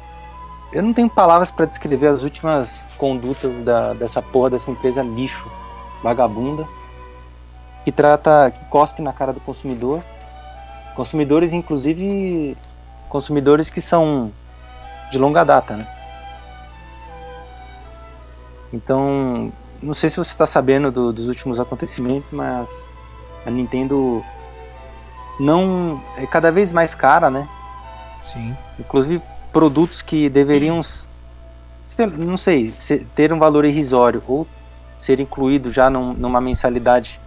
B: eu não tenho palavras para descrever as últimas condutas da- dessa porra dessa empresa lixo, vagabunda, que trata, que cospe na cara do consumidor. Consumidores, inclusive, consumidores que são de longa data, né? Então, não sei se você está sabendo do- dos últimos acontecimentos, mas a Nintendo não é cada vez mais cara, né?
A: Sim.
B: Inclusive produtos que deveriam, não sei, ter um valor irrisório ou ser incluído já num- numa mensalidade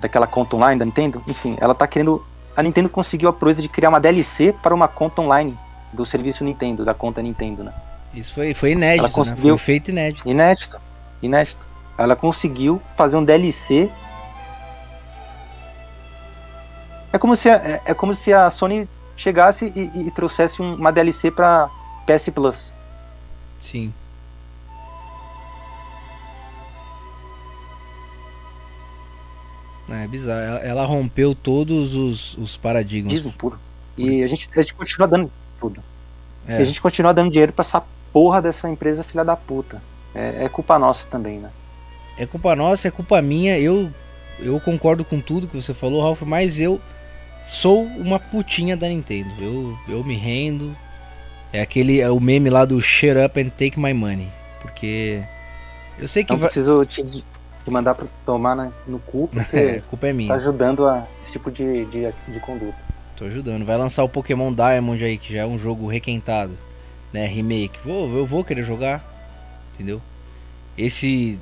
B: daquela conta online da Nintendo. Enfim, ela tá querendo. A Nintendo conseguiu a proeza de criar uma DLC para uma conta online do serviço Nintendo, da conta Nintendo, né?
A: Isso foi, foi inédito,
B: Ela
A: né?
B: conseguiu-
A: Foi feito inédito.
B: Inédito. Inédito. Ela conseguiu fazer um DLC. É como se a, é, é como se a Sony chegasse e, e- trouxesse um- uma DLC pra PS Plus.
A: Sim. É bizarro. Ela, rompeu todos os, os paradigmas.
B: Diesel puro. E a gente, a gente continua dando tudo.
A: É.
B: E a gente continua dando dinheiro pra essa porra dessa empresa filha da puta. É, é culpa nossa também, né?
A: É culpa nossa, é culpa minha. Eu, eu concordo com tudo que você falou, Ralph, mas eu sou uma putinha da Nintendo. Eu, eu me rendo. É aquele é o meme lá do Shut Up and Take My Money. Porque eu sei que
B: Não
A: vai...
B: preciso te, mandar pra tomar na- no cu,
A: É,
B: porque
A: a culpa é
B: tá
A: minha.
B: ajudando a esse tipo de, de, de conduta.
A: Tô ajudando. Vai lançar o Pokémon Diamond aí, que já é um jogo requentado, né? Remake. Vou, eu vou querer jogar, entendeu? Esse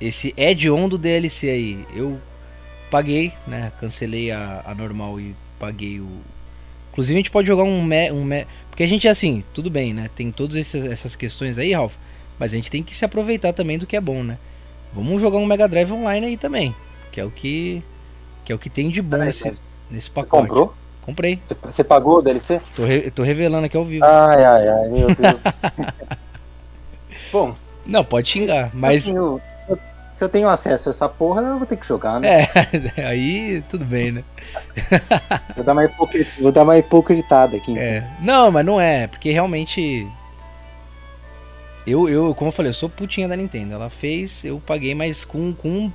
A: esse add-on do DLC aí, eu paguei, né? Cancelei a, a normal e paguei o. Inclusive a gente pode jogar um me, um me... porque a gente é assim, tudo bem, né? Tem todas essas, questões aí, Ralph, mas a gente tem que se aproveitar também do que é bom, né? Vamos jogar um Mega Drive online aí também, que é o que que é o que tem de bom
B: Peraí,
A: nesse, nesse
B: você
A: pacote.
B: comprou?
A: Comprei.
B: Você, pagou o DLC?
A: Tô, re- tô revelando aqui ao vivo.
B: Ai, ai, ai, meu Deus. Bom,
A: Não, pode xingar,
B: mas...
A: mas.
B: se, eu tenho, se, eu, se eu tenho acesso a essa porra, eu vou ter que jogar, né?
A: É, aí tudo bem, né?
B: Vou, dar uma vou dar uma hipocritada aqui. então.
A: É. Não, mas não é, porque realmente. Eu, eu, como eu falei, eu sou putinha da Nintendo. Ela fez, eu paguei, mas com, com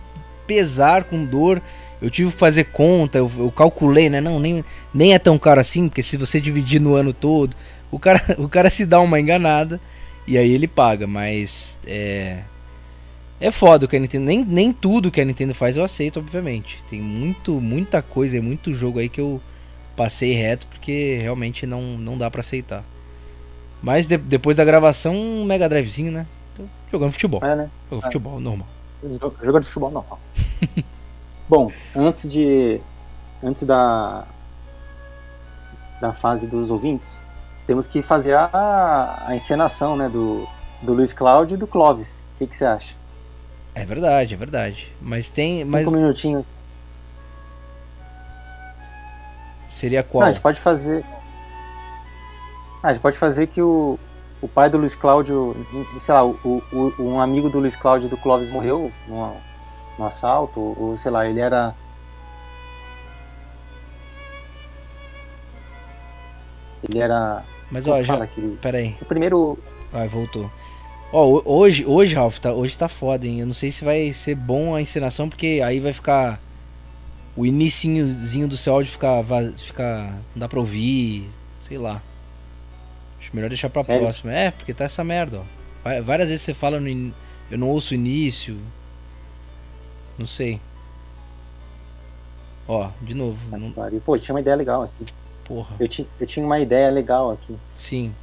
A: pesar, com dor. Eu tive que fazer conta, eu, eu calculei, né? Não, nem, nem é tão caro assim, porque se você dividir no ano todo, o cara, o cara se dá uma enganada e aí ele paga, mas é. É foda o que a Nintendo. Nem, nem tudo que a Nintendo faz eu aceito, obviamente. Tem muito, muita coisa e muito jogo aí que eu passei reto porque realmente não, não dá para aceitar. Mas de, depois da gravação, um Mega Drivezinho, né? Tô jogando futebol.
B: É, né?
A: Jogando
B: É.
A: futebol, normal.
B: Jogando futebol normal. Bom, antes de. Antes da. Da fase dos ouvintes, temos que fazer a, a encenação, né? Do, do Luiz Cláudio e do Clóvis. O que, que você acha?
A: É verdade, é verdade. Mas tem.
B: Cinco minutinhos.
A: seria
B: Não,
A: qual?
B: a gente pode fazer. Ah, a gente pode fazer que o, o pai do Luiz Cláudio, sei lá, o, o- um amigo do Luiz Cláudio e do Clóvis morreu num assalto, ou, sei lá, ele era. Ele era.
A: Mas ó, já.
B: aquele-
A: Pera aí.
B: O primeiro.
A: Vai, voltou. Ó, ho- hoje, hoje, Ralph, tá, hoje tá foda, hein? Eu não sei se vai ser bom a encenação, porque aí vai ficar. O inicinhozinho do seu áudio ficar. ficar não dá pra ouvir. Sei lá. Acho melhor deixar pra
B: Sério?
A: próxima. É, porque tá essa merda, ó. Várias vezes você fala no in... Eu não ouço o início. Não sei. Ó, de novo. Não...
B: Pô, tinha uma ideia legal aqui.
A: Porra.
B: Eu, ti, eu tinha uma ideia legal aqui.
A: Sim.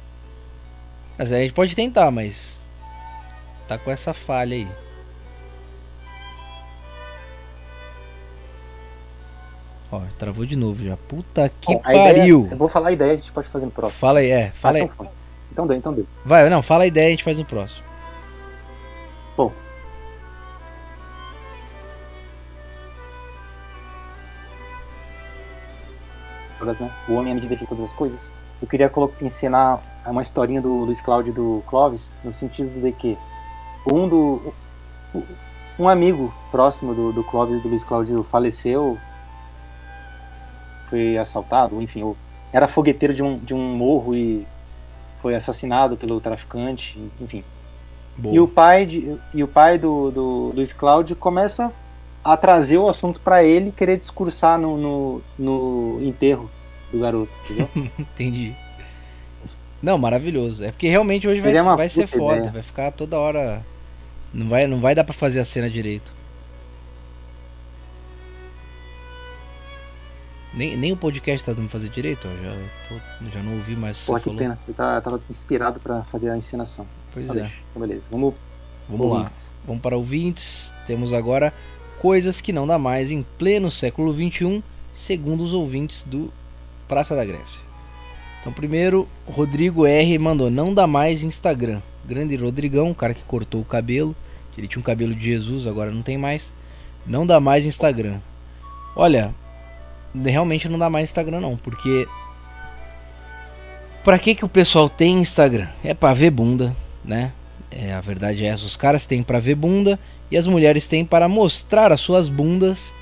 A: Mas aí a gente pode tentar, mas. Tá com essa falha aí. Ó, travou de novo já. Puta que
B: Bom, a ideia-
A: pariu.
B: eu vou falar a ideia, a gente pode fazer no próximo.
A: Fala aí, é. Fala
B: Ah,
A: aí.
B: então, então deu, então deu.
A: Vai, não, fala a ideia e a gente faz no próximo.
B: Bom. Né? O homem é a medida de todas as coisas. Eu queria ensinar uma historinha do Luiz Cláudio do Clóvis, no sentido de que um do. Um amigo próximo do, do Clóvis do Luiz Cláudio faleceu, foi assaltado, enfim, ou era fogueteiro de um, de um morro e foi assassinado pelo traficante, enfim.
A: Boa.
B: E o pai, de, e o pai do, do Luiz Cláudio começa a trazer o assunto pra ele e querer discursar no, no, no enterro do garoto, entendeu?
A: Entendi. Não, maravilhoso. É porque realmente hoje vai,
B: Seria
A: vai ser foda.
B: ideia.
A: Vai ficar toda hora. Não vai, não vai dar pra fazer a cena direito. Nem, nem o podcast tá dando pra fazer direito, ó. Já, tô- já não ouvi mais o que
B: Porra,
A: você
B: que
A: falou.
B: pena. Eu tava, tava inspirado pra fazer a encenação.
A: Pois
B: Tá,
A: é.
B: Então, beleza. Vamos,
A: Vamos lá.
B: ouvintes.
A: Vamos para ouvintes. Temos agora coisas que não dá mais em pleno século XXI, segundo os ouvintes do Praça da Grécia. Então, primeiro, Rodrigo R mandou: não dá mais Instagram. Grande Rodrigão, o cara que cortou o cabelo. Ele tinha um cabelo de Jesus, agora não tem mais. Não dá mais Instagram. Olha, realmente não dá mais Instagram não, porque Pra que que o pessoal tem Instagram? É pra ver bunda, né? É, a verdade é essa, os caras têm pra ver bunda e as mulheres têm para mostrar as suas bundas.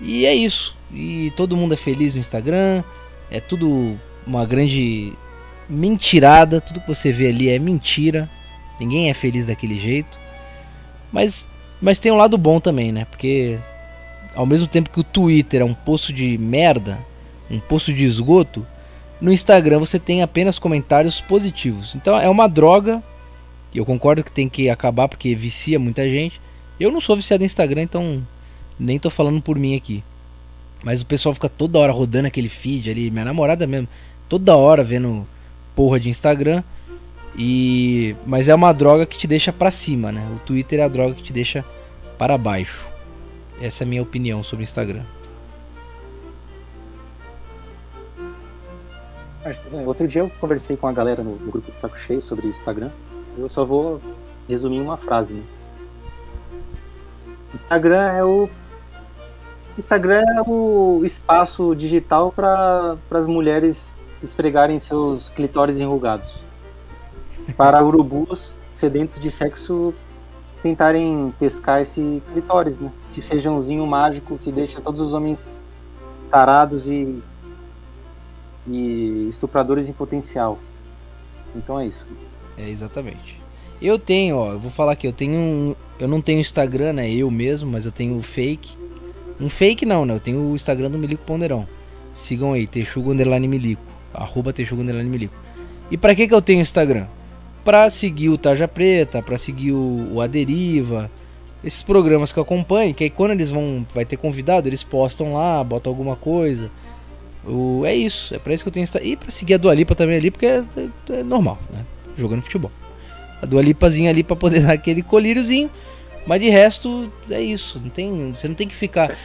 A: E é isso. E todo mundo é feliz no Instagram. É tudo uma grande mentirada, tudo que você vê ali é mentira. Ninguém é feliz daquele jeito. Mas mas tem um lado bom também, né? Porque ao mesmo tempo que o Twitter é um poço de merda, um poço de esgoto, no Instagram você tem apenas comentários positivos. Então é uma droga. E eu concordo que tem que acabar porque vicia muita gente. Eu não sou viciado em Instagram, então nem tô falando por mim aqui. Mas o pessoal fica toda hora rodando aquele feed ali, minha namorada mesmo, toda hora vendo porra de Instagram. E mas é uma droga que te deixa pra cima, né? O Twitter é a droga que te deixa para baixo. Essa é a minha opinião sobre o Instagram.
B: Outro dia eu conversei com a galera no, no grupo de Saco Cheio sobre Instagram. Eu só vou resumir uma frase. Né? Instagram é o Instagram é o espaço digital para as mulheres esfregarem seus clitóris enrugados. Para urubus sedentos de sexo tentarem pescar esse clitóris, né? Esse feijãozinho mágico que deixa todos os homens tarados e e estupradores em potencial. Então é isso.
A: É, exatamente. Eu tenho, ó, eu vou falar aqui, eu tenho um. Eu não tenho Instagram, né? Eu mesmo, mas eu tenho o fake. Um fake não, né? Eu tenho o Instagram do Milico Ponderão. Sigam aí, Texugo Underline Milico. Arroba Texugo Underline Milico. E pra que que eu tenho Instagram? Pra seguir o Tarja Preta, pra seguir o, o Aderiva, esses programas que eu acompanho, que aí quando eles vão. Vai ter convidado, eles postam lá, botam alguma coisa. O, é isso, é pra isso que eu tenho Insta. E pra seguir a Dua Lipa também ali, porque é, é, é normal, né? Jogando futebol. A Dua Lipazinha ali pra poder dar aquele colíriozinho. Mas de resto, é isso. Não tem, você não tem que ficar.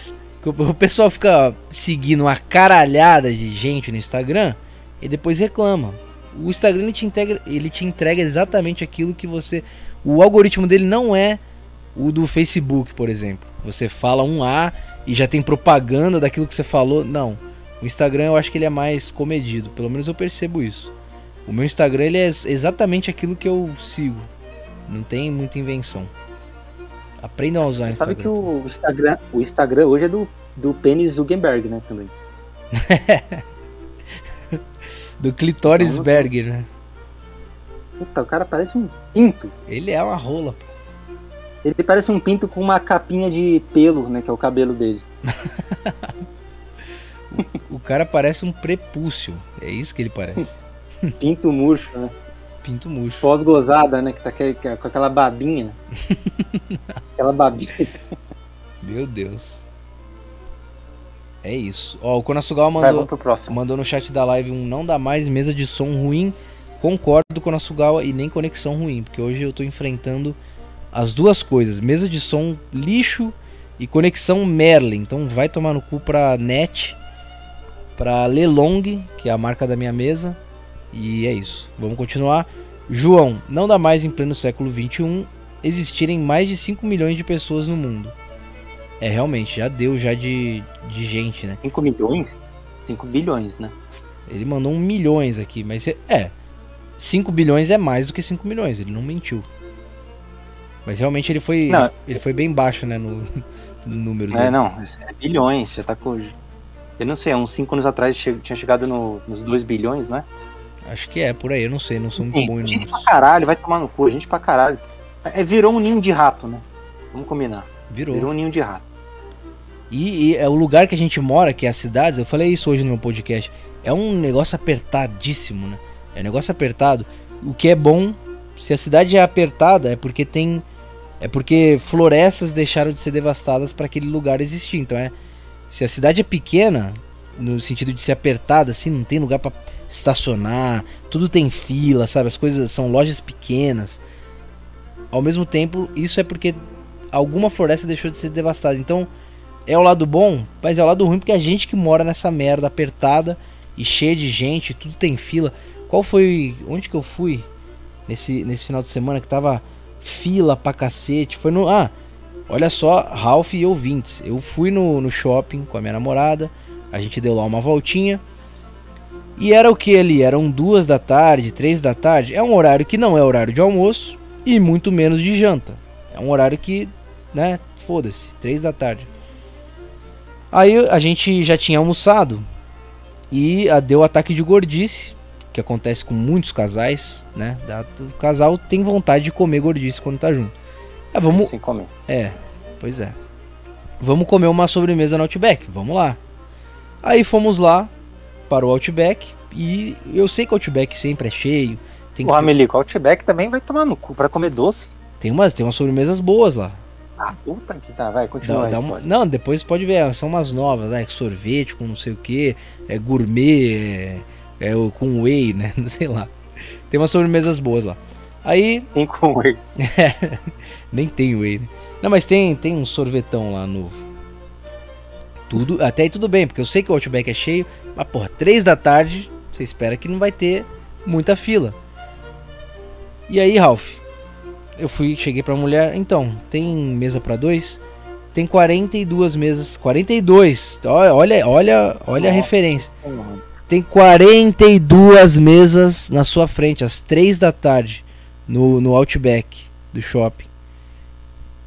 A: O pessoal fica seguindo uma caralhada de gente no Instagram e depois reclama. O Instagram ele te, integra, ele te entrega exatamente aquilo que você. O algoritmo dele não é o do Facebook, por exemplo. Você fala um A e já tem propaganda daquilo que você falou. Não. O Instagram eu acho que ele é mais comedido. Pelo menos eu percebo isso. O meu Instagram ele é exatamente aquilo que eu sigo. Não tem muita invenção. Aprendam a usar
B: Você Instagram. sabe que o Instagram, o Instagram hoje é do, do Penis Zuckerberg, né, também.
A: do Clitorisberg, né?
B: Puta, o cara parece um pinto.
A: Ele é uma rola, pô.
B: Ele parece um pinto com uma capinha de pelo, né, que é o cabelo dele.
A: o cara parece um prepúcio. É isso que ele parece.
B: Pinto murcho, né?
A: Pinto murcho.
B: Pós-gozada, né? Que tá com aquela babinha. aquela babinha.
A: Meu Deus. É isso. Ó, o Konasugawa mandou, mandou no chat da live um não dá mais mesa de som ruim. Concordo com o Konasugawa e nem conexão ruim, porque hoje eu tô enfrentando as duas coisas. Mesa de som lixo e conexão Merlin. Então vai tomar no cu pra net, pra Lelong, que é a marca da minha mesa. E é isso. Vamos continuar. João, não dá mais em pleno século 21 existirem mais de 5 milhões de pessoas no mundo. É, realmente, já deu já de, de gente, né?
B: 5 milhões? 5 bilhões, né?
A: Ele mandou um milhões aqui, mas é. 5 bilhões é mais do que 5 milhões, ele não mentiu. Mas realmente ele foi, ele, ele, foi bem baixo, né, no, no número
B: É, dele. não, é bilhões, já tá com... Eu não sei, uns 5 anos atrás tinha chegado no, nos 2 bilhões, né?
A: Acho que é, por aí, eu não sei, não sou muito Sim, bom em
B: Gente pra caralho, vai tomar no cu, gente pra caralho. É, virou um ninho de rato, né? Vamos combinar.
A: Virou.
B: Virou um ninho de rato.
A: E, e é o lugar que a gente mora, que é as cidades, eu falei isso hoje no meu podcast, é um negócio apertadíssimo, né? É um negócio apertado. O que é bom, se a cidade é apertada, é porque tem. É porque florestas deixaram de ser devastadas para aquele lugar existir. Então é. Se a cidade é pequena, no sentido de ser apertada, assim, não tem lugar para estacionar, tudo tem fila, sabe? As coisas são lojas pequenas. Ao mesmo tempo, isso é porque alguma floresta deixou de ser devastada. Então, é o lado bom, mas é o lado ruim porque a gente que mora nessa merda apertada e cheia de gente, tudo tem fila. Qual foi. Onde que eu fui nesse, nesse final de semana que tava fila pra cacete? Foi no. Ah, olha só, Ralph e ouvintes. Eu fui no, no shopping com a minha namorada, a gente deu lá uma voltinha. E era o que ali? Eram duas da tarde, três da tarde. É um horário que não é horário de almoço e muito menos de janta. É um horário que, né, foda-se, três da tarde. Aí a gente já tinha almoçado e deu ataque de gordice, que acontece com muitos casais, né? O casal tem vontade de comer gordice quando tá junto. Ah, vamos.
B: Sem comer.
A: É, pois é. Vamos comer uma sobremesa no Outback, vamos lá. Aí fomos lá, para o Outback. E eu sei que o Outback sempre é cheio.
B: Tem o Amelico, o Outback também vai tomar no cu para comer doce.
A: Tem umas, tem umas sobremesas boas lá.
B: Ah, puta que tá, vai, continua
A: dá, dá uma, Não, depois pode ver, são umas novas, né? Sorvete com não sei o que, é gourmet, é, é com whey, né? Não sei lá. Tem umas sobremesas boas lá. Aí.
B: Tem com whey.
A: nem tem whey, né? Não, mas tem, tem um sorvetão lá novo. Tudo, até aí tudo bem, porque eu sei que o Outback é cheio, mas porra, 3 da tarde, você espera que não vai ter muita fila. E aí, Ralph, eu fui, cheguei pra mulher, então, tem mesa para dois? Tem 42 mesas, 42. Olha, olha, olha a referência. Tem 42 mesas na sua frente às 3 da tarde no, no Outback do shopping.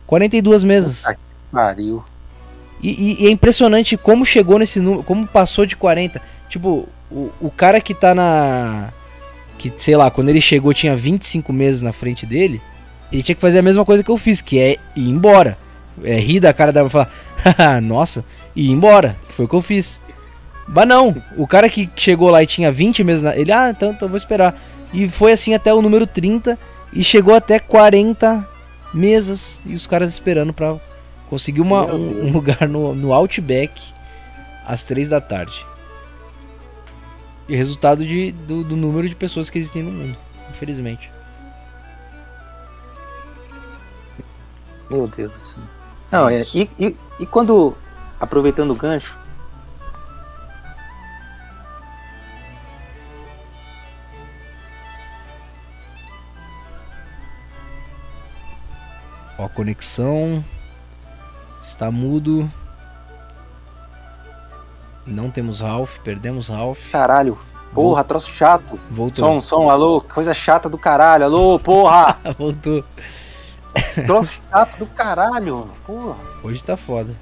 A: 42 mesas.
B: Pariu.
A: E, e, e, é impressionante como chegou nesse número, como passou de 40. Tipo, o, o cara que tá na. Que, sei lá, quando ele chegou tinha 25 meses na frente dele. Ele tinha que fazer a mesma coisa que eu fiz, que é ir embora. É rir da cara dela e falar, nossa, e ir embora. Que foi o que eu fiz. Mas não, o cara que chegou lá e tinha 20 meses na. Ele, ah, então, então vou esperar. E foi assim até o número 30 e chegou até 40 mesas e os caras esperando pra conseguir uma, um, um lugar no, no Outback às três da tarde. E resultado de, do, do número de pessoas que existem no mundo, infelizmente.
B: Meu Deus do céu. Não, é, e, e, e quando, aproveitando o gancho,
A: Ó, a conexão está mudo. Não temos Ralph, perdemos Ralph.
B: caralho, porra, troço chato.
A: Voltou.
B: Som, som, alô, coisa chata do caralho, alô, porra,
A: Voltou.
B: troço chato do caralho, porra.
A: Hoje tá foda.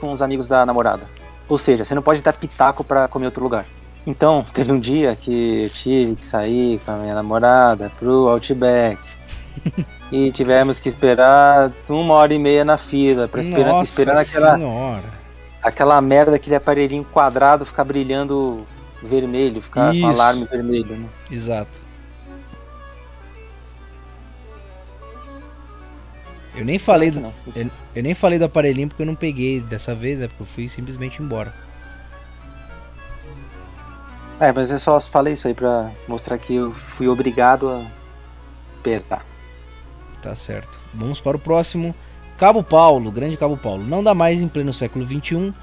B: com os amigos da namorada. Ou seja, você não pode dar pitaco pra comer outro lugar. Então, teve um dia que eu tive que sair com a minha namorada pro Outback. e tivemos que esperar uma hora e meia na fila, pra esperar, esperando aquela, aquela merda, aquele aparelhinho quadrado ficar brilhando vermelho, ficar
A: Isso.
B: com alarme vermelho. Né?
A: Exato. Eu nem falei do,
B: Não,
A: eu, eu nem falei do aparelhinho porque eu não peguei dessa vez, né? Porque eu fui simplesmente embora.
B: É, mas eu só falei isso aí pra mostrar que eu fui obrigado a esperar.
A: Tá certo. Vamos para o próximo. Cabo Paulo, grande Cabo Paulo. Não dá mais em pleno século XXI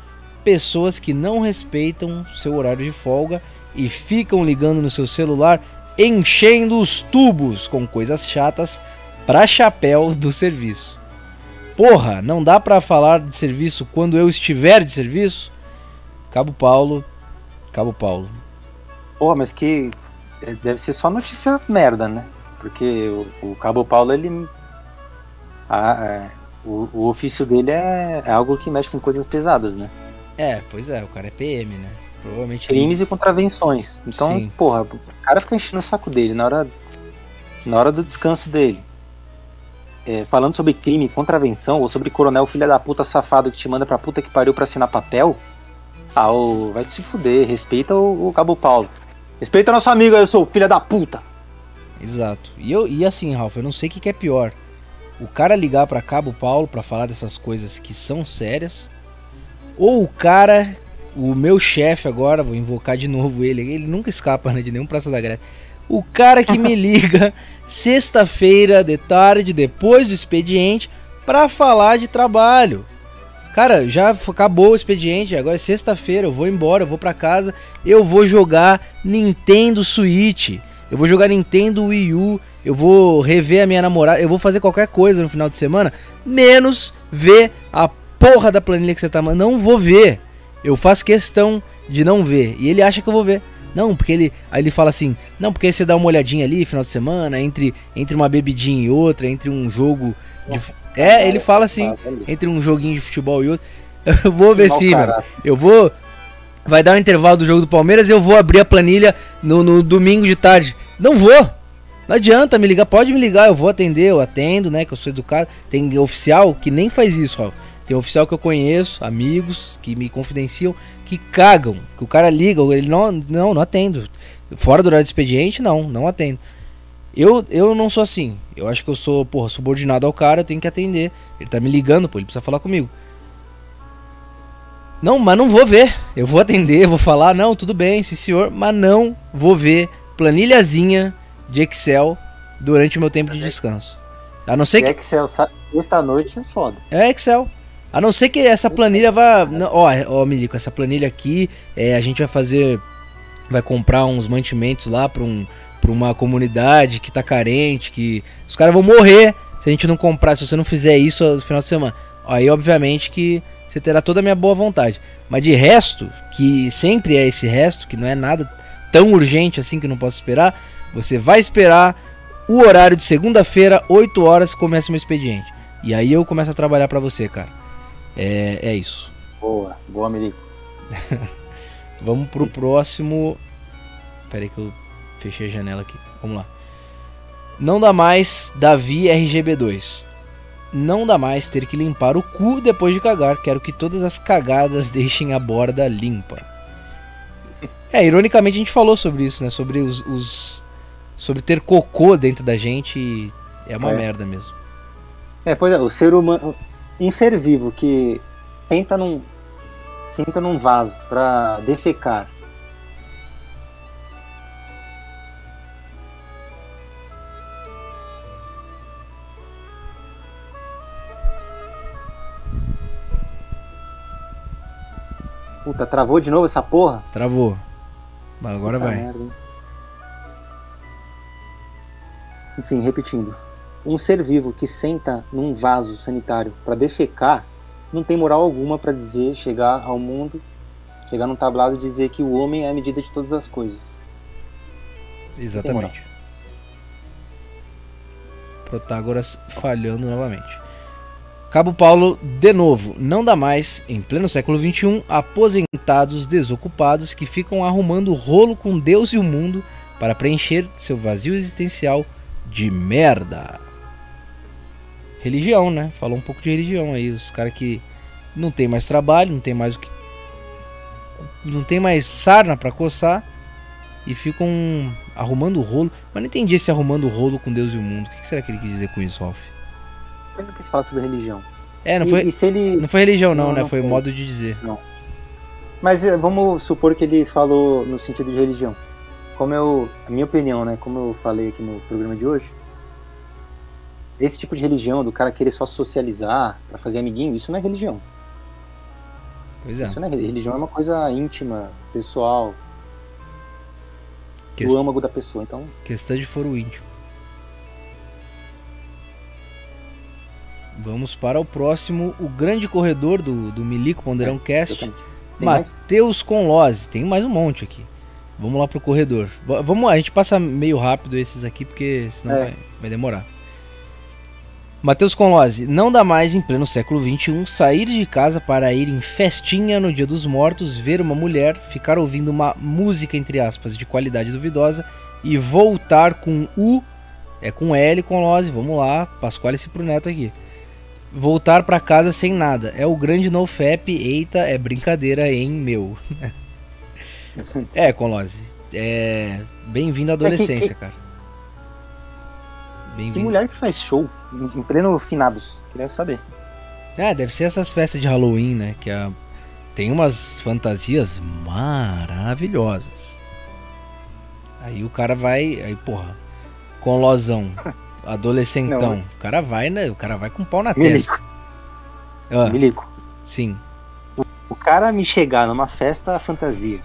A: pessoas que não respeitam seu horário de folga e ficam ligando no seu celular, enchendo os tubos com coisas chatas pra chapéu do serviço. Porra, não dá pra falar de serviço quando eu estiver de serviço? Cabo Paulo, Cabo Paulo.
B: Porra, mas que é, deve ser só notícia merda, né? Porque o, o Cabo Paulo, ele. a- é, o, o ofício dele é, é algo que mexe com coisas pesadas, né?
A: É, pois é, o cara é PM, né? Provavelmente
B: Crimes e contravenções. Então,
A: Sim.
B: porra, o cara fica enchendo o saco dele na hora, na hora do descanso dele. É, falando sobre crime e contravenção, ou sobre coronel filha da puta safado que te manda pra puta que pariu pra assinar papel, ah, ô, vai se fuder, respeita o, o Cabo Paulo. Respeita nosso amigo aí, eu sou filha da puta.
A: Exato. E, eu, e assim, Ralf, eu não sei o que, que é pior. O cara ligar pra Cabo Paulo pra falar dessas coisas que são sérias. Ou o cara, o meu chefe agora, vou invocar de novo ele, ele nunca escapa né, de nenhum Praça da Grécia. O cara que me liga sexta-feira de tarde, depois do expediente, pra falar de trabalho. Cara, já acabou o expediente, agora é sexta-feira, eu vou embora, eu vou pra casa, eu vou jogar Nintendo Switch. Eu vou jogar Nintendo Wii U, eu vou rever a minha namorada, eu vou fazer qualquer coisa no final de semana, menos ver a porra da planilha que você tá mandando. Não vou ver. Eu faço questão de não ver. E ele acha que eu vou ver. Não, porque ele. Aí ele fala assim: Não, porque você dá uma olhadinha ali final de semana, entre, entre uma bebidinha e outra, entre um jogo. De... É, ele fala assim: entre um joguinho de futebol e outro. Eu vou ver sim, meu. Eu vou. Vai dar um intervalo do jogo do Palmeiras e eu vou abrir a planilha no, no domingo de tarde. Não vou. Não adianta me ligar, pode me ligar, eu vou atender, eu atendo, né? Que eu sou educado. Tem oficial que nem faz isso, Raul. Tem oficial que eu conheço, amigos que me confidenciam, que cagam. Que o cara liga, ele não, não, não atendo. Fora do horário de expediente, não, não atendo. Eu, eu não sou assim. Eu acho que eu sou, porra, subordinado ao cara, eu tenho que atender. Ele tá me ligando, pô, ele precisa falar comigo. Não, mas não vou ver. Eu vou atender, vou falar, não, tudo bem, sim senhor, mas não vou ver planilhazinha de Excel durante o meu tempo de descanso. A não ser que.
B: é que Excel sexta-noite é foda.
A: É Excel. A não ser que essa planilha vá. Ó, ó, Milico, essa planilha aqui, é, a gente vai fazer. Vai comprar uns mantimentos lá pra, um, pra uma comunidade que tá carente, que. Os caras vão morrer se a gente não comprar, se você não fizer isso no final de semana. Aí, obviamente, que você terá toda a minha boa vontade. Mas de resto, que sempre é esse resto, que não é nada tão urgente assim que não posso esperar, você vai esperar o horário de segunda-feira, 8 horas, começa meu expediente. E aí eu começo a trabalhar pra você, cara. É, é isso.
B: Boa, boa, Melico.
A: Vamos pro próximo. Pera aí que eu fechei a janela aqui. Vamos lá. Não dá mais Davi RGB2. Não dá mais ter que limpar o cu depois de cagar. Quero que todas as cagadas deixem a borda limpa. É, ironicamente a gente falou sobre isso, né? Sobre os. os- sobre ter cocô dentro da gente é uma
B: É.
A: merda mesmo.
B: É, pois é, o ser humano. Um ser vivo que senta num. Senta num vaso pra defecar. Puta, travou de novo essa porra?
A: Travou. Mas agora
B: Puta
A: vai.
B: merda? Enfim, repetindo. Um ser vivo que senta num vaso sanitário para defecar não tem moral alguma para dizer, chegar ao mundo, chegar num tablado e dizer que o homem é a medida de todas as coisas.
A: Exatamente. Protágoras falhando novamente. Cabo Paulo, de novo, não dá mais, em pleno século XXI, aposentados desocupados que ficam arrumando rolo com Deus e o mundo para preencher seu vazio existencial de merda. Religião, né? Falou um pouco de religião aí. Os caras que não tem mais trabalho, não tem mais o que. Não tem mais sarna pra coçar e ficam arrumando rolo. Mas não entendi esse arrumando rolo com Deus e o mundo. O que será que ele quis dizer com isso, Ralph?
B: Ele não quis falar sobre religião.
A: É, não
B: e,
A: foi,
B: e ele.
A: não foi religião, não,
B: Não,
A: né?
B: não
A: Foi
B: foi.
A: modo de dizer.
B: Mas eh, vamos supor que ele falou no sentido de religião. Como eu, a minha opinião, né, como eu falei aqui no programa de hoje, esse tipo de religião do cara querer só socializar pra fazer amiguinho, isso não é religião.
A: Pois é.
B: Isso não é religião, é uma coisa íntima, pessoal,
A: Quest-
B: do âmago da pessoa. Então,
A: Questão de foro íntimo. Vamos para o próximo, o grande corredor do, do Milico Ponderão Cast.
B: Tem mais?
A: Matheus Conlose, tem mais um monte aqui. Vamos lá pro corredor. V- vamos, a gente passa meio rápido esses aqui porque senão
B: É.
A: vai, vai demorar. Matheus Conlose, não dá mais em pleno século XXI sair de casa para ir em festinha no Dia dos Mortos, ver uma mulher, ficar ouvindo uma música entre aspas de qualidade duvidosa e voltar com U, é com L Conlose, vamos lá, Pasquale-se pro neto aqui. Voltar pra casa sem nada. É o grande nofap. Eita, é brincadeira, hein, meu. é, Conlose. É. Bem-vindo à adolescência, cara. Bem-vindo.
B: mulher que faz show em pleno finados? Queria saber.
A: Ah, deve ser essas festas de Halloween, né? Que a... tem umas fantasias maravilhosas. Aí o cara vai. Aí, porra. Com lozão. Adolescentão.
B: Não.
A: O cara vai, né? O cara vai com pau na
B: Milico,
A: testa. Ah,
B: Milico,
A: sim.
B: o cara me chegar numa festa fantasia.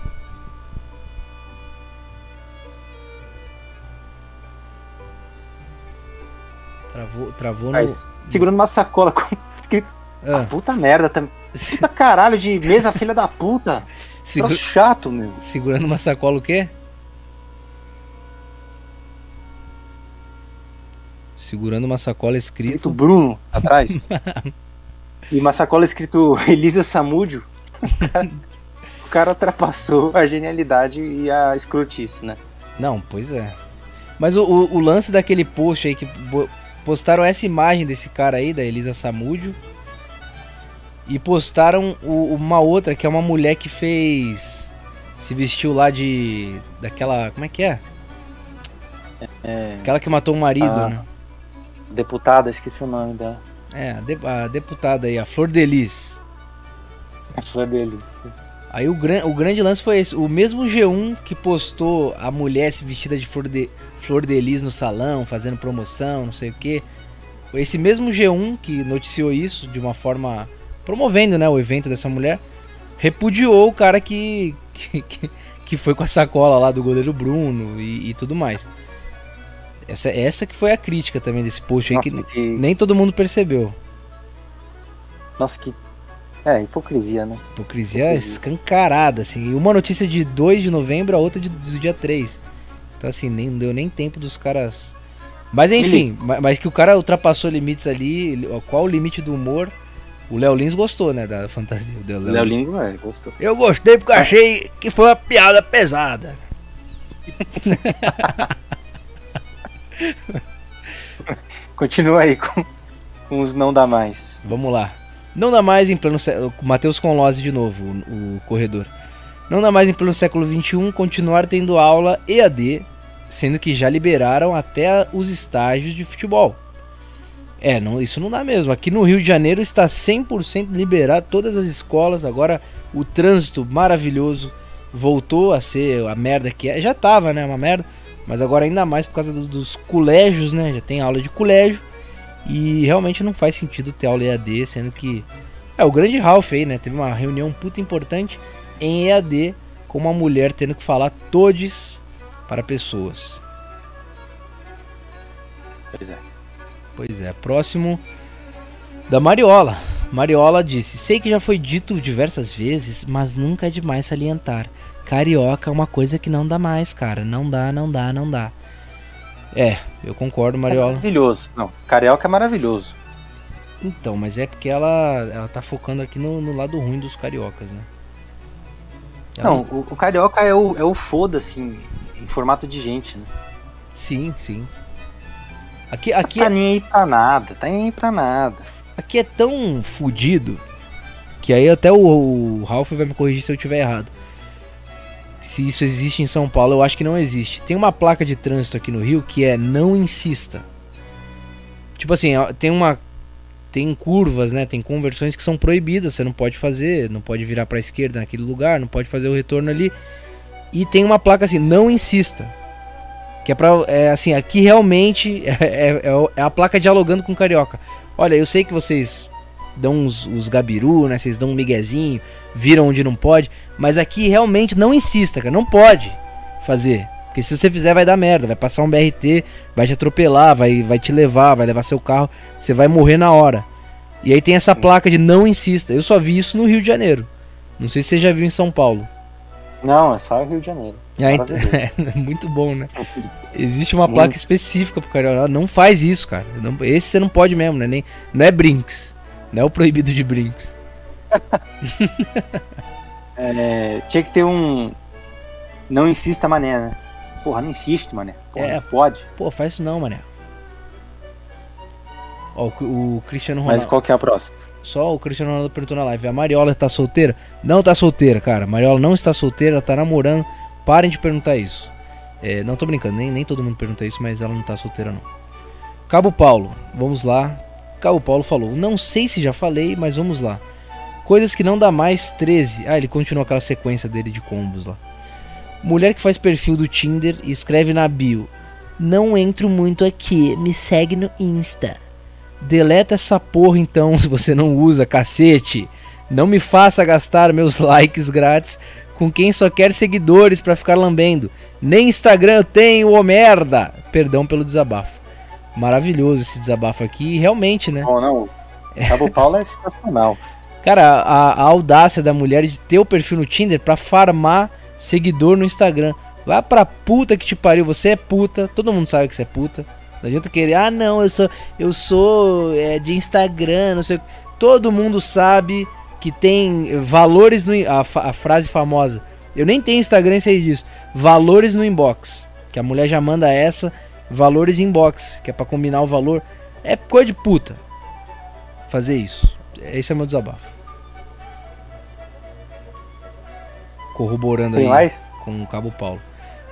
A: Travou, travou no.
B: Mas, segurando uma sacola com escrito
A: Ah,
B: puta merda, tá... puta caralho de mesa filha da puta.
A: segu-
B: Troço chato, meu.
A: Segurando uma sacola o quê? Segurando uma sacola
B: Escrito
A: escrito.
B: Bruno atrás. e uma sacola escrito Elisa Samúdio. O cara- O cara ultrapassou a genialidade e a escrotice, né?
A: Não, pois é. Mas o, o- o lance daquele post aí que postaram essa imagem desse cara aí, da Elisa Samúdio. E postaram o- uma outra que é uma mulher que fez. Se vestiu lá de. Daquela. Como é que é?
B: É,
A: Aquela que matou o marido,
B: Ah.
A: né?
B: Deputada, esqueci o nome da.
A: É, a, de- a deputada aí, a Flor Delis.
B: Foi deles.
A: Aí o, gran, o grande lance foi esse. O mesmo G1 que postou a mulher se vestida de flor de, flor de lis no salão, fazendo promoção, não sei o que. Esse mesmo G1 que noticiou isso de uma forma. promovendo né, o evento dessa mulher, repudiou o cara que, que, que, que foi com a sacola lá do goleiro Bruno e, e tudo mais. Essa, essa que foi a crítica também desse post aí,
B: Nossa,
A: que
B: que...
A: nem todo mundo percebeu.
B: Nossa, que. É, hipocrisia, né?
A: Hipocrisia
B: Hipocrisia.
A: escancarada, assim. Uma notícia de 2 de novembro, a outra de, do dia 3. Então, assim, nem não deu nem tempo dos caras. Mas enfim, ma- mas que o cara ultrapassou limites ali. Qual o limite do humor? O Léo Lins gostou, né? Da fantasia. do Léo
B: Léo
A: Lins.
B: É, gostou.
A: Eu gostei porque eu achei que foi uma piada pesada.
B: Continua aí com, com os não dá mais.
A: Vamos lá. Não dá mais em pleno século. Matheus Conlose de novo, o, o corredor. Não dá mais em pleno século XXI continuar tendo aula EAD, sendo que já liberaram até os estágios de futebol. É, não, isso não dá mesmo. Aqui no Rio de Janeiro está 100% liberado todas as escolas. Agora o trânsito maravilhoso voltou a ser a merda que é. Já tava, né? Uma merda. Mas agora ainda mais por causa do, dos colégios, né? Já tem aula de colégio. E realmente não faz sentido ter aula EAD, sendo que. É, o grande Ralph aí, né? Teve uma reunião puta importante em EAD com uma mulher tendo que falar todes para pessoas.
B: Pois é.
A: Pois é. Próximo da Mariola. Mariola disse: Sei que já foi dito diversas vezes, mas nunca é demais salientar. Carioca é uma coisa que não dá mais, cara. Não dá, não dá, não dá. É, eu concordo, Mariola.
B: É maravilhoso. Não, carioca é maravilhoso.
A: Então, mas é porque ela, ela tá focando aqui no, no lado ruim dos cariocas, né?
B: Ela... Não, o, o, carioca é o, é o foda-se em, em formato de gente, né?
A: Sim, sim. Aqui, aqui
B: tá
A: é...
B: nem aí pra nada, tá nem aí pra nada.
A: Aqui é tão fudido que aí até o, o Ralph vai me corrigir se eu tiver errado se isso existe em São Paulo, eu acho que não existe. Tem uma placa de trânsito aqui no Rio que é não insista. Tipo assim, tem uma tem curvas, né? Tem conversões que são proibidas, você não pode fazer, não pode virar para a esquerda naquele lugar, não pode fazer o retorno ali. E tem uma placa assim, não insista. Que é pra. É, assim, aqui realmente é, é, é a placa dialogando com o carioca. Olha, eu sei que vocês dão os, os gabiru, né? Vocês dão um miguezinho, viram onde não pode. Mas aqui realmente não insista, cara. Não pode fazer. Porque se você fizer vai dar merda. Vai passar um BRT, vai te atropelar, vai, vai te levar, vai levar seu carro. Você vai morrer na hora. E aí tem essa placa de não insista. Eu só vi isso no Rio de Janeiro. Não sei se você já viu em São Paulo.
B: Não, é só Rio de Janeiro.
A: Ah, então, é, muito bom, né? Existe uma placa específica pro cara. Não faz isso, cara. Não, esse você não pode mesmo, né? Nem, não é Brinks. Não é o proibido de Brinks.
B: é, tinha que ter um. Não insista, mané, né? Porra, não insiste, mané. Porra, é, fode.
A: Pô, faz isso não, mané. Ó, o, o Cristiano Ronaldo.
B: Mas qual que é a próxima?
A: Só o Cristiano Ronaldo perguntou na live. A Mariola está solteira? Não está solteira, cara. A Mariola não está solteira, ela tá namorando. Parem de perguntar isso. É, não tô brincando, nem, nem todo mundo pergunta isso, mas ela não tá solteira não. Cabo Paulo, vamos lá. Cabo Paulo falou: Não sei se já falei, mas vamos lá. Coisas que não dá mais 13. Ah, ele continuou aquela sequência dele de combos lá. Mulher que faz perfil do Tinder e escreve na bio: Não entro muito aqui, me segue no Insta. Deleta essa porra então se você não usa, cacete. Não me faça gastar meus likes grátis com quem só quer seguidores para ficar lambendo. Nem Instagram eu tenho, ô merda! Perdão pelo desabafo. Maravilhoso esse desabafo aqui, realmente, né?
B: Não, não. Cabo Paulo é sensacional.
A: Cara, a, a, audácia da mulher de ter o perfil no Tinder pra farmar seguidor no Instagram. Vai pra puta que te pariu, você é puta, todo mundo sabe que você é puta. Não adianta querer, ah não, eu sou, eu sou é, de Instagram, não sei. Todo mundo sabe que tem valores no. A, a frase famosa. Eu nem tenho Instagram e sei disso. Valores no inbox. Que a mulher já manda essa, valores inbox, que é pra combinar o valor. É coisa de puta. Fazer isso. Esse é meu desabafo. Corroborando
B: Tem
A: aí
B: mais?
A: com o Cabo Paulo.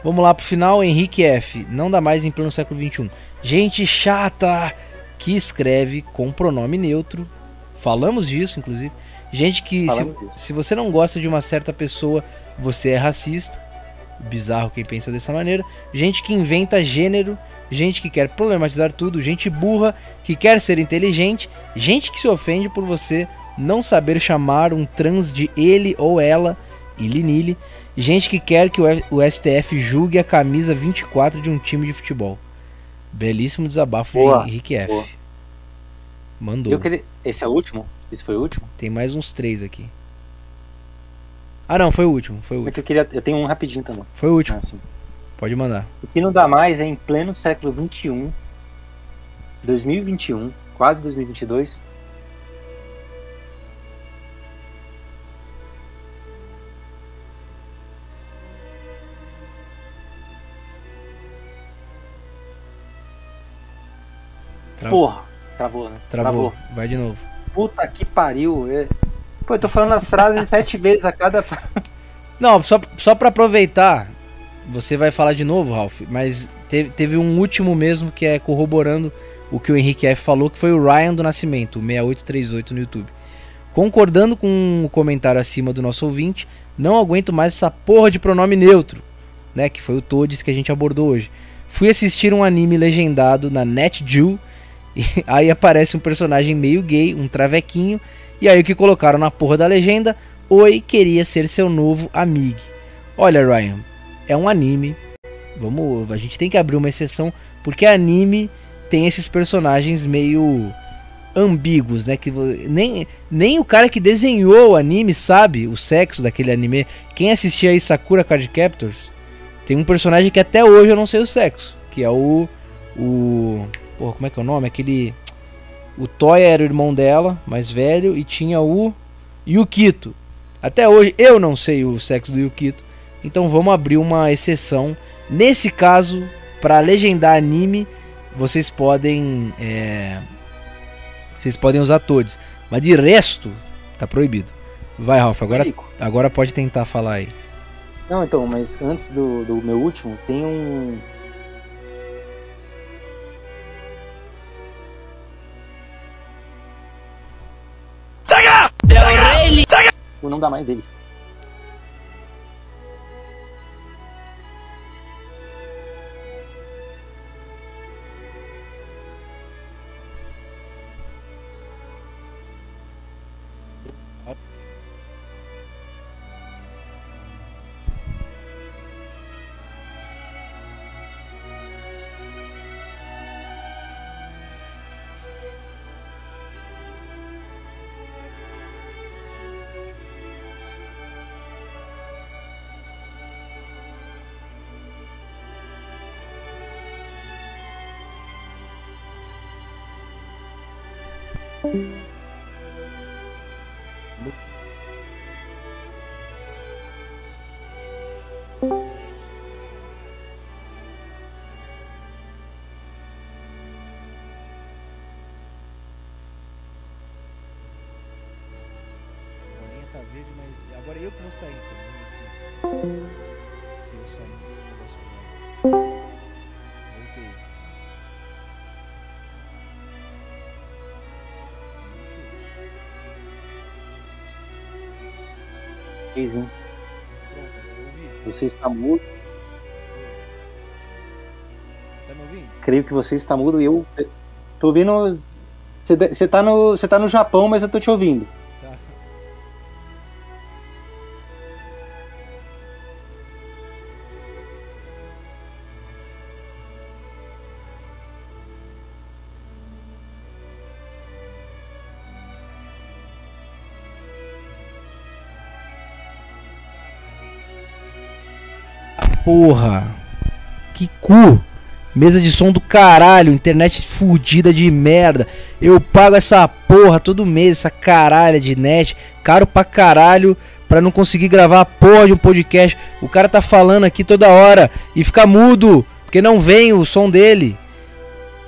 A: Vamos lá pro final, Henrique F. Não dá mais em pleno século XXI. Gente chata que escreve com pronome neutro. Falamos disso, inclusive. Gente que, se, se, você não gosta de uma certa pessoa, você é racista. Bizarro quem pensa dessa maneira. Gente que inventa gênero. Gente que quer problematizar tudo. Gente burra que quer ser inteligente. Gente que se ofende por você não saber chamar um trans de ele ou ela ili nili. Gente que quer que o STF julgue a camisa 24 de um time de futebol. Belíssimo desabafo boa, de Henrique F. Boa. Mandou.
B: Queria... Esse é o último? Esse foi o último?
A: Tem mais uns três aqui. Ah não, foi o último. Foi o último.
B: É que eu, queria... eu tenho um rapidinho também.
A: Foi o último. Ah, Pode mandar.
B: O que não dá mais é em pleno século 21, 2021, quase 2022 Porra, travou, né?
A: Travou. Vai de novo.
B: Puta que pariu. é- Pô, eu tô falando as frases sete vezes a cada.
A: Não, só, só pra aproveitar, você vai falar de novo, Ralph, mas teve, teve um último mesmo que é corroborando o que o Henrique F falou, que foi o Ryan do Nascimento, o 6838 no YouTube. Concordando com o comentário acima do nosso ouvinte, não aguento mais essa porra de pronome neutro, né? Que foi o Todes que a gente abordou hoje. Fui assistir um anime legendado na NetJew, e aí aparece um personagem meio gay, um travequinho, e aí o que colocaram na porra da legenda? Oi, queria ser seu novo amigo. Olha, Ryan, é um anime. Vamos, a gente tem que abrir uma exceção porque anime tem esses personagens meio ambíguos, né? Que nem, nem o cara que desenhou o anime sabe o sexo daquele anime. Quem assistia aí Sakura Card Captors tem um personagem que até hoje eu não sei o sexo, que é o o porra, como é que é o nome? Aquele o Toya era o irmão dela, mais velho, e tinha o Yukito. Até hoje eu não sei o sexo do Yukito. Então vamos abrir uma exceção. Nesse caso, para legendar anime, vocês podem. é, vocês podem usar todos. Mas de resto, tá proibido. Vai, Ralph, agora, agora pode tentar falar aí.
B: Não, então, mas antes do, do meu último, tem um. O não dá mais dele.
A: Tá verde, mas agora eu que vou sair, então. Vamos ver se,
B: hein?
A: Ouvi.
B: Você está mudo.
A: Você tá me ouvindo?
B: Creio que você está mudo e eu. Tô ouvindo. Você tá, no, você tá no Japão, mas eu tô te ouvindo.
A: Porra! Que cu! Mesa de som do caralho, internet fudida de merda. Eu pago essa porra todo mês, essa caralha de net, caro pra caralho, pra não conseguir gravar a porra de um podcast. O cara tá falando aqui toda hora e fica mudo, porque não vem o som dele.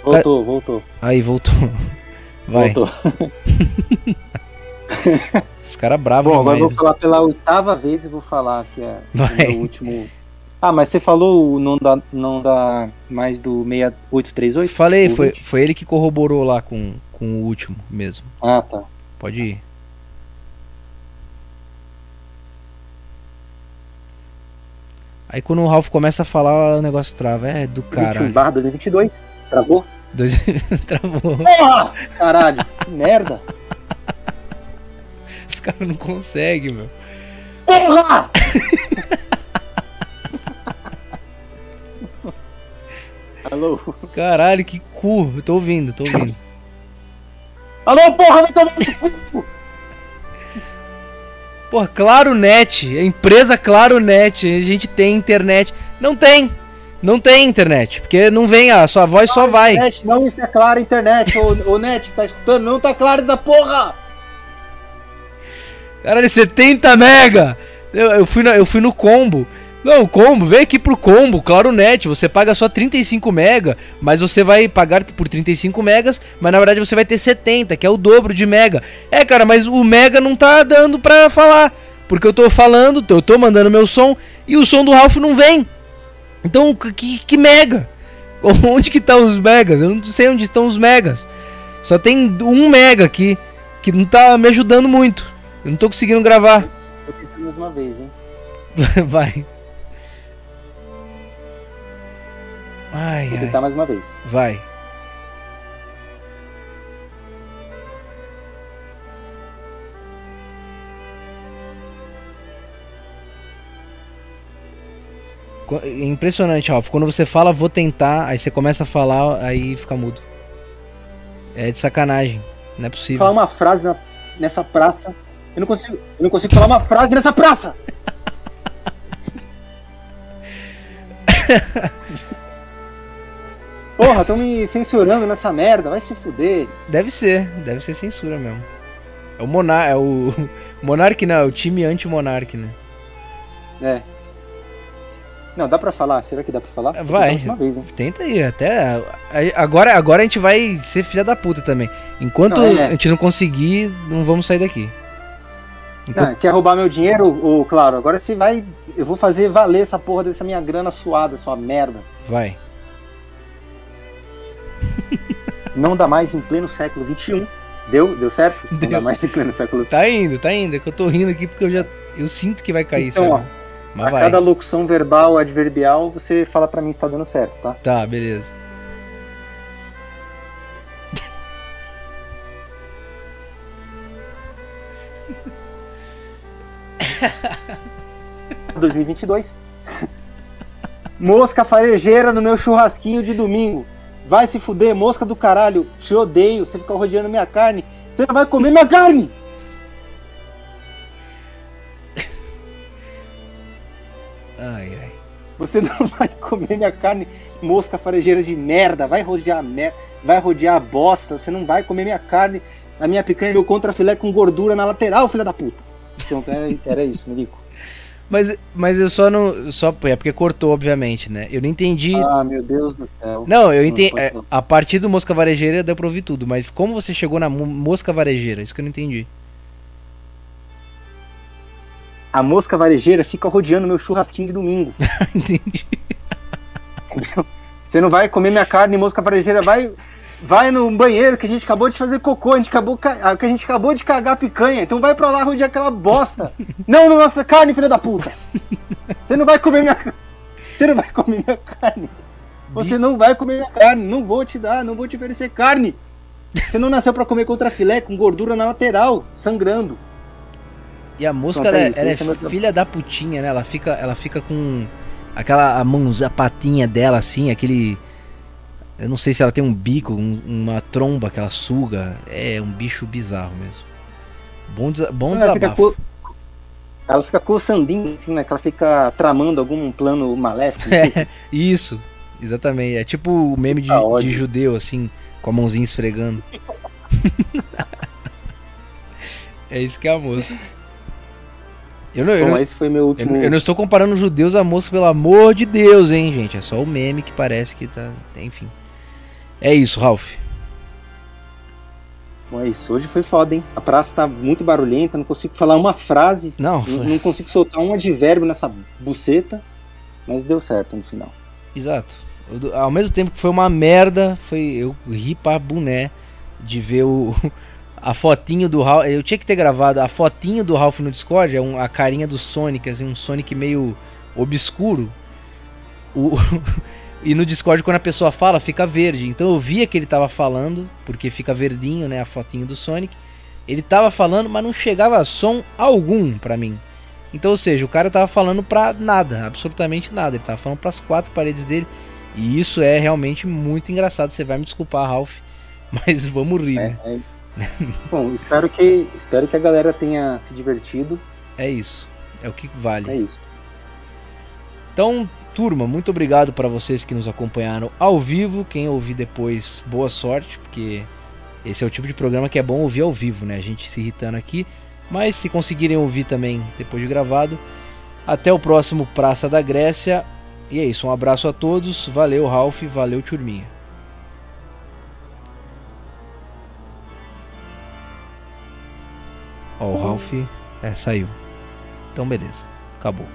B: Voltou, voltou.
A: Aí, voltou. Vai.
B: Voltou.
A: Os caras bravos
B: Bom, agora eu
A: demais.
B: vou falar pela oitava vez e vou falar que é o meu último. Ah, mas você falou o não dá, não dá mais do 6838?
A: Falei, foi, foi ele que corroborou lá com, com o último mesmo.
B: Ah, tá.
A: Pode ir. Aí quando o Ralph começa a falar, o negócio trava. É do
B: 21
A: caralho.
B: barra 2022. Travou?
A: Dois... Travou.
B: Porra! Caralho, que merda!
A: Os caras não conseguem, meu.
B: Porra! Alô?
A: Caralho, que cu. Eu tô ouvindo, tô ouvindo.
B: Alô, porra, vai tomar no cu!
A: Porra, Claro Net, a empresa Claro Net, a gente tem internet. Não tem. Não tem internet, porque não vem, a sua voz só vai.
B: Net, não está clara a internet, ô, ô Net, tá escutando? Não tá clara essa porra!
A: Caralho, 70 mega! Eu, eu fui, no, eu fui no combo. Não, combo, vem aqui pro combo, claro net, você paga só 35 mega, mas você vai pagar por 35 megas, mas na verdade você vai ter 70, que é o dobro de mega. É, cara, mas o mega não tá dando pra falar, porque eu tô falando, eu tô mandando meu som e o som do Ralph não vem. Então, que, que mega? Onde que estão tá os megas? Eu não sei onde estão os megas. Só tem um mega aqui, que não tá me ajudando muito. Eu não tô conseguindo gravar.
B: Vou tentar mais uma vez, hein?
A: Vai. Ai,
B: Vou tentar ai. mais uma vez.
A: Vai. É impressionante, Ralf. Quando você fala vou tentar, aí você começa a falar, aí fica mudo. É de sacanagem. Não é possível.
B: Falar uma frase na, nessa praça. Eu não consigo, eu não consigo falar uma frase nessa praça. Porra, estão me censurando nessa merda, vai se fuder.
A: Deve ser, deve ser censura mesmo. É o Monar, é o Monark não, é o time anti-Monark, né?
B: É. Não, dá pra falar? Será que dá pra falar?
A: Vai. Vez, Tenta aí, até. Agora, agora a gente vai ser filha da puta também. Enquanto não, é. a gente não conseguir, não vamos sair daqui.
B: Enquanto... Não, quer roubar meu dinheiro? Ou, claro, agora você vai. Eu vou fazer valer essa porra dessa minha grana suada, sua merda.
A: Vai.
B: não dá mais em pleno século XXI. Deu? Deu certo? Deu. Não dá mais em pleno século
A: Tá indo, tá indo. É que eu tô rindo aqui porque eu já. Eu sinto que vai cair, então, sabe?
B: Ó, Mas a vai. cada locução verbal, adverbial, você fala para mim se tá dando certo, tá?
A: Tá, beleza.
B: ...2022... Mosca farejeira no meu churrasquinho de domingo. Vai se fuder, mosca do caralho. Te odeio. Você fica rodeando minha carne. Você não vai comer minha carne!
A: Ai, ai.
B: Você não vai comer minha carne, mosca farejeira de merda. Vai rodear a merda. Vai rodear a bosta. Você não vai comer minha carne. A minha picanha meu contrafilé com gordura na lateral, filha da puta. Então era, era isso, Milico.
A: Mas, mas eu só não. Só, é porque cortou, obviamente, né? Eu não entendi.
B: Ah, meu Deus do céu.
A: Não, eu entendi. É, a partir do mosca varejeira deu pra ouvir tudo, mas como você chegou na mosca varejeira? Isso que eu não entendi.
B: A mosca varejeira fica rodeando meu churrasquinho de domingo. entendi. Entendeu? Você não vai comer minha carne, mosca varejeira vai vai no banheiro que a gente acabou de fazer cocô, a gente acabou, que a gente acabou de cagar picanha, então vai pra lá rodear aquela bosta. não na nossa carne, filha da puta. Você não vai comer minha Você não vai comer minha carne. Você não vai comer minha carne, não vou te dar, não vou te oferecer carne. Você não nasceu para comer contra filé com gordura na lateral, sangrando.
A: E a mosca, ela, é, ela é, é filha da putinha, né? Ela fica, ela fica com aquela a mãos, a patinha dela assim, aquele eu não sei se ela tem um bico, um, uma tromba que ela suga. É um bicho bizarro mesmo. Bom, des bom ela desabafo. Fica co...
B: Ela fica coçandinha, assim, né? Que ela fica tramando algum plano maléfico.
A: É, isso, exatamente. É tipo o meme de, de judeu, assim, com a mãozinha esfregando. é isso que é a moça.
B: Eu não, eu Bom, não, esse foi meu último.
A: Eu, eu, não estou comparando judeus a moça, pelo amor de Deus, hein, gente. É só o meme que parece que tá. Enfim. É isso, Ralph.
B: Bom, é isso. Hoje foi foda, hein? A praça tá muito barulhenta, não consigo falar uma frase.
A: Não.
B: Não, não consigo soltar um advérbio nessa buceta, mas deu certo no final.
A: Exato. Eu, ao mesmo tempo que foi uma merda, foi eu ri pra boné de ver o a fotinho do Ralph. Eu tinha que ter gravado a fotinho do Ralph no Discord, é um, a carinha do Sonic, assim, um Sonic meio obscuro. O, E no Discord, quando a pessoa fala, fica verde. Então eu via que ele tava falando, porque fica verdinho, né? A fotinho do Sonic. Ele tava falando, mas não chegava som algum para mim. Então, ou seja, o cara tava falando pra nada, absolutamente nada. Ele tava falando para as quatro paredes dele. E isso é realmente muito engraçado. Você vai me desculpar, Ralph, mas vamos rir, é,
B: né? É... Bom, espero que, espero que a galera tenha se divertido.
A: É isso. É o que vale.
B: É isso.
A: Então, Turma, muito obrigado para vocês que nos acompanharam ao vivo. Quem ouvir depois, boa sorte, porque esse é o tipo de programa que é bom ouvir ao vivo, né? A gente se irritando aqui. Mas se conseguirem ouvir também depois de gravado. Até o próximo Praça da Grécia. E é isso, um abraço a todos. Valeu, Ralph. Valeu, Turminha. Ó, o Ralph é, saiu. Então, beleza. Acabou.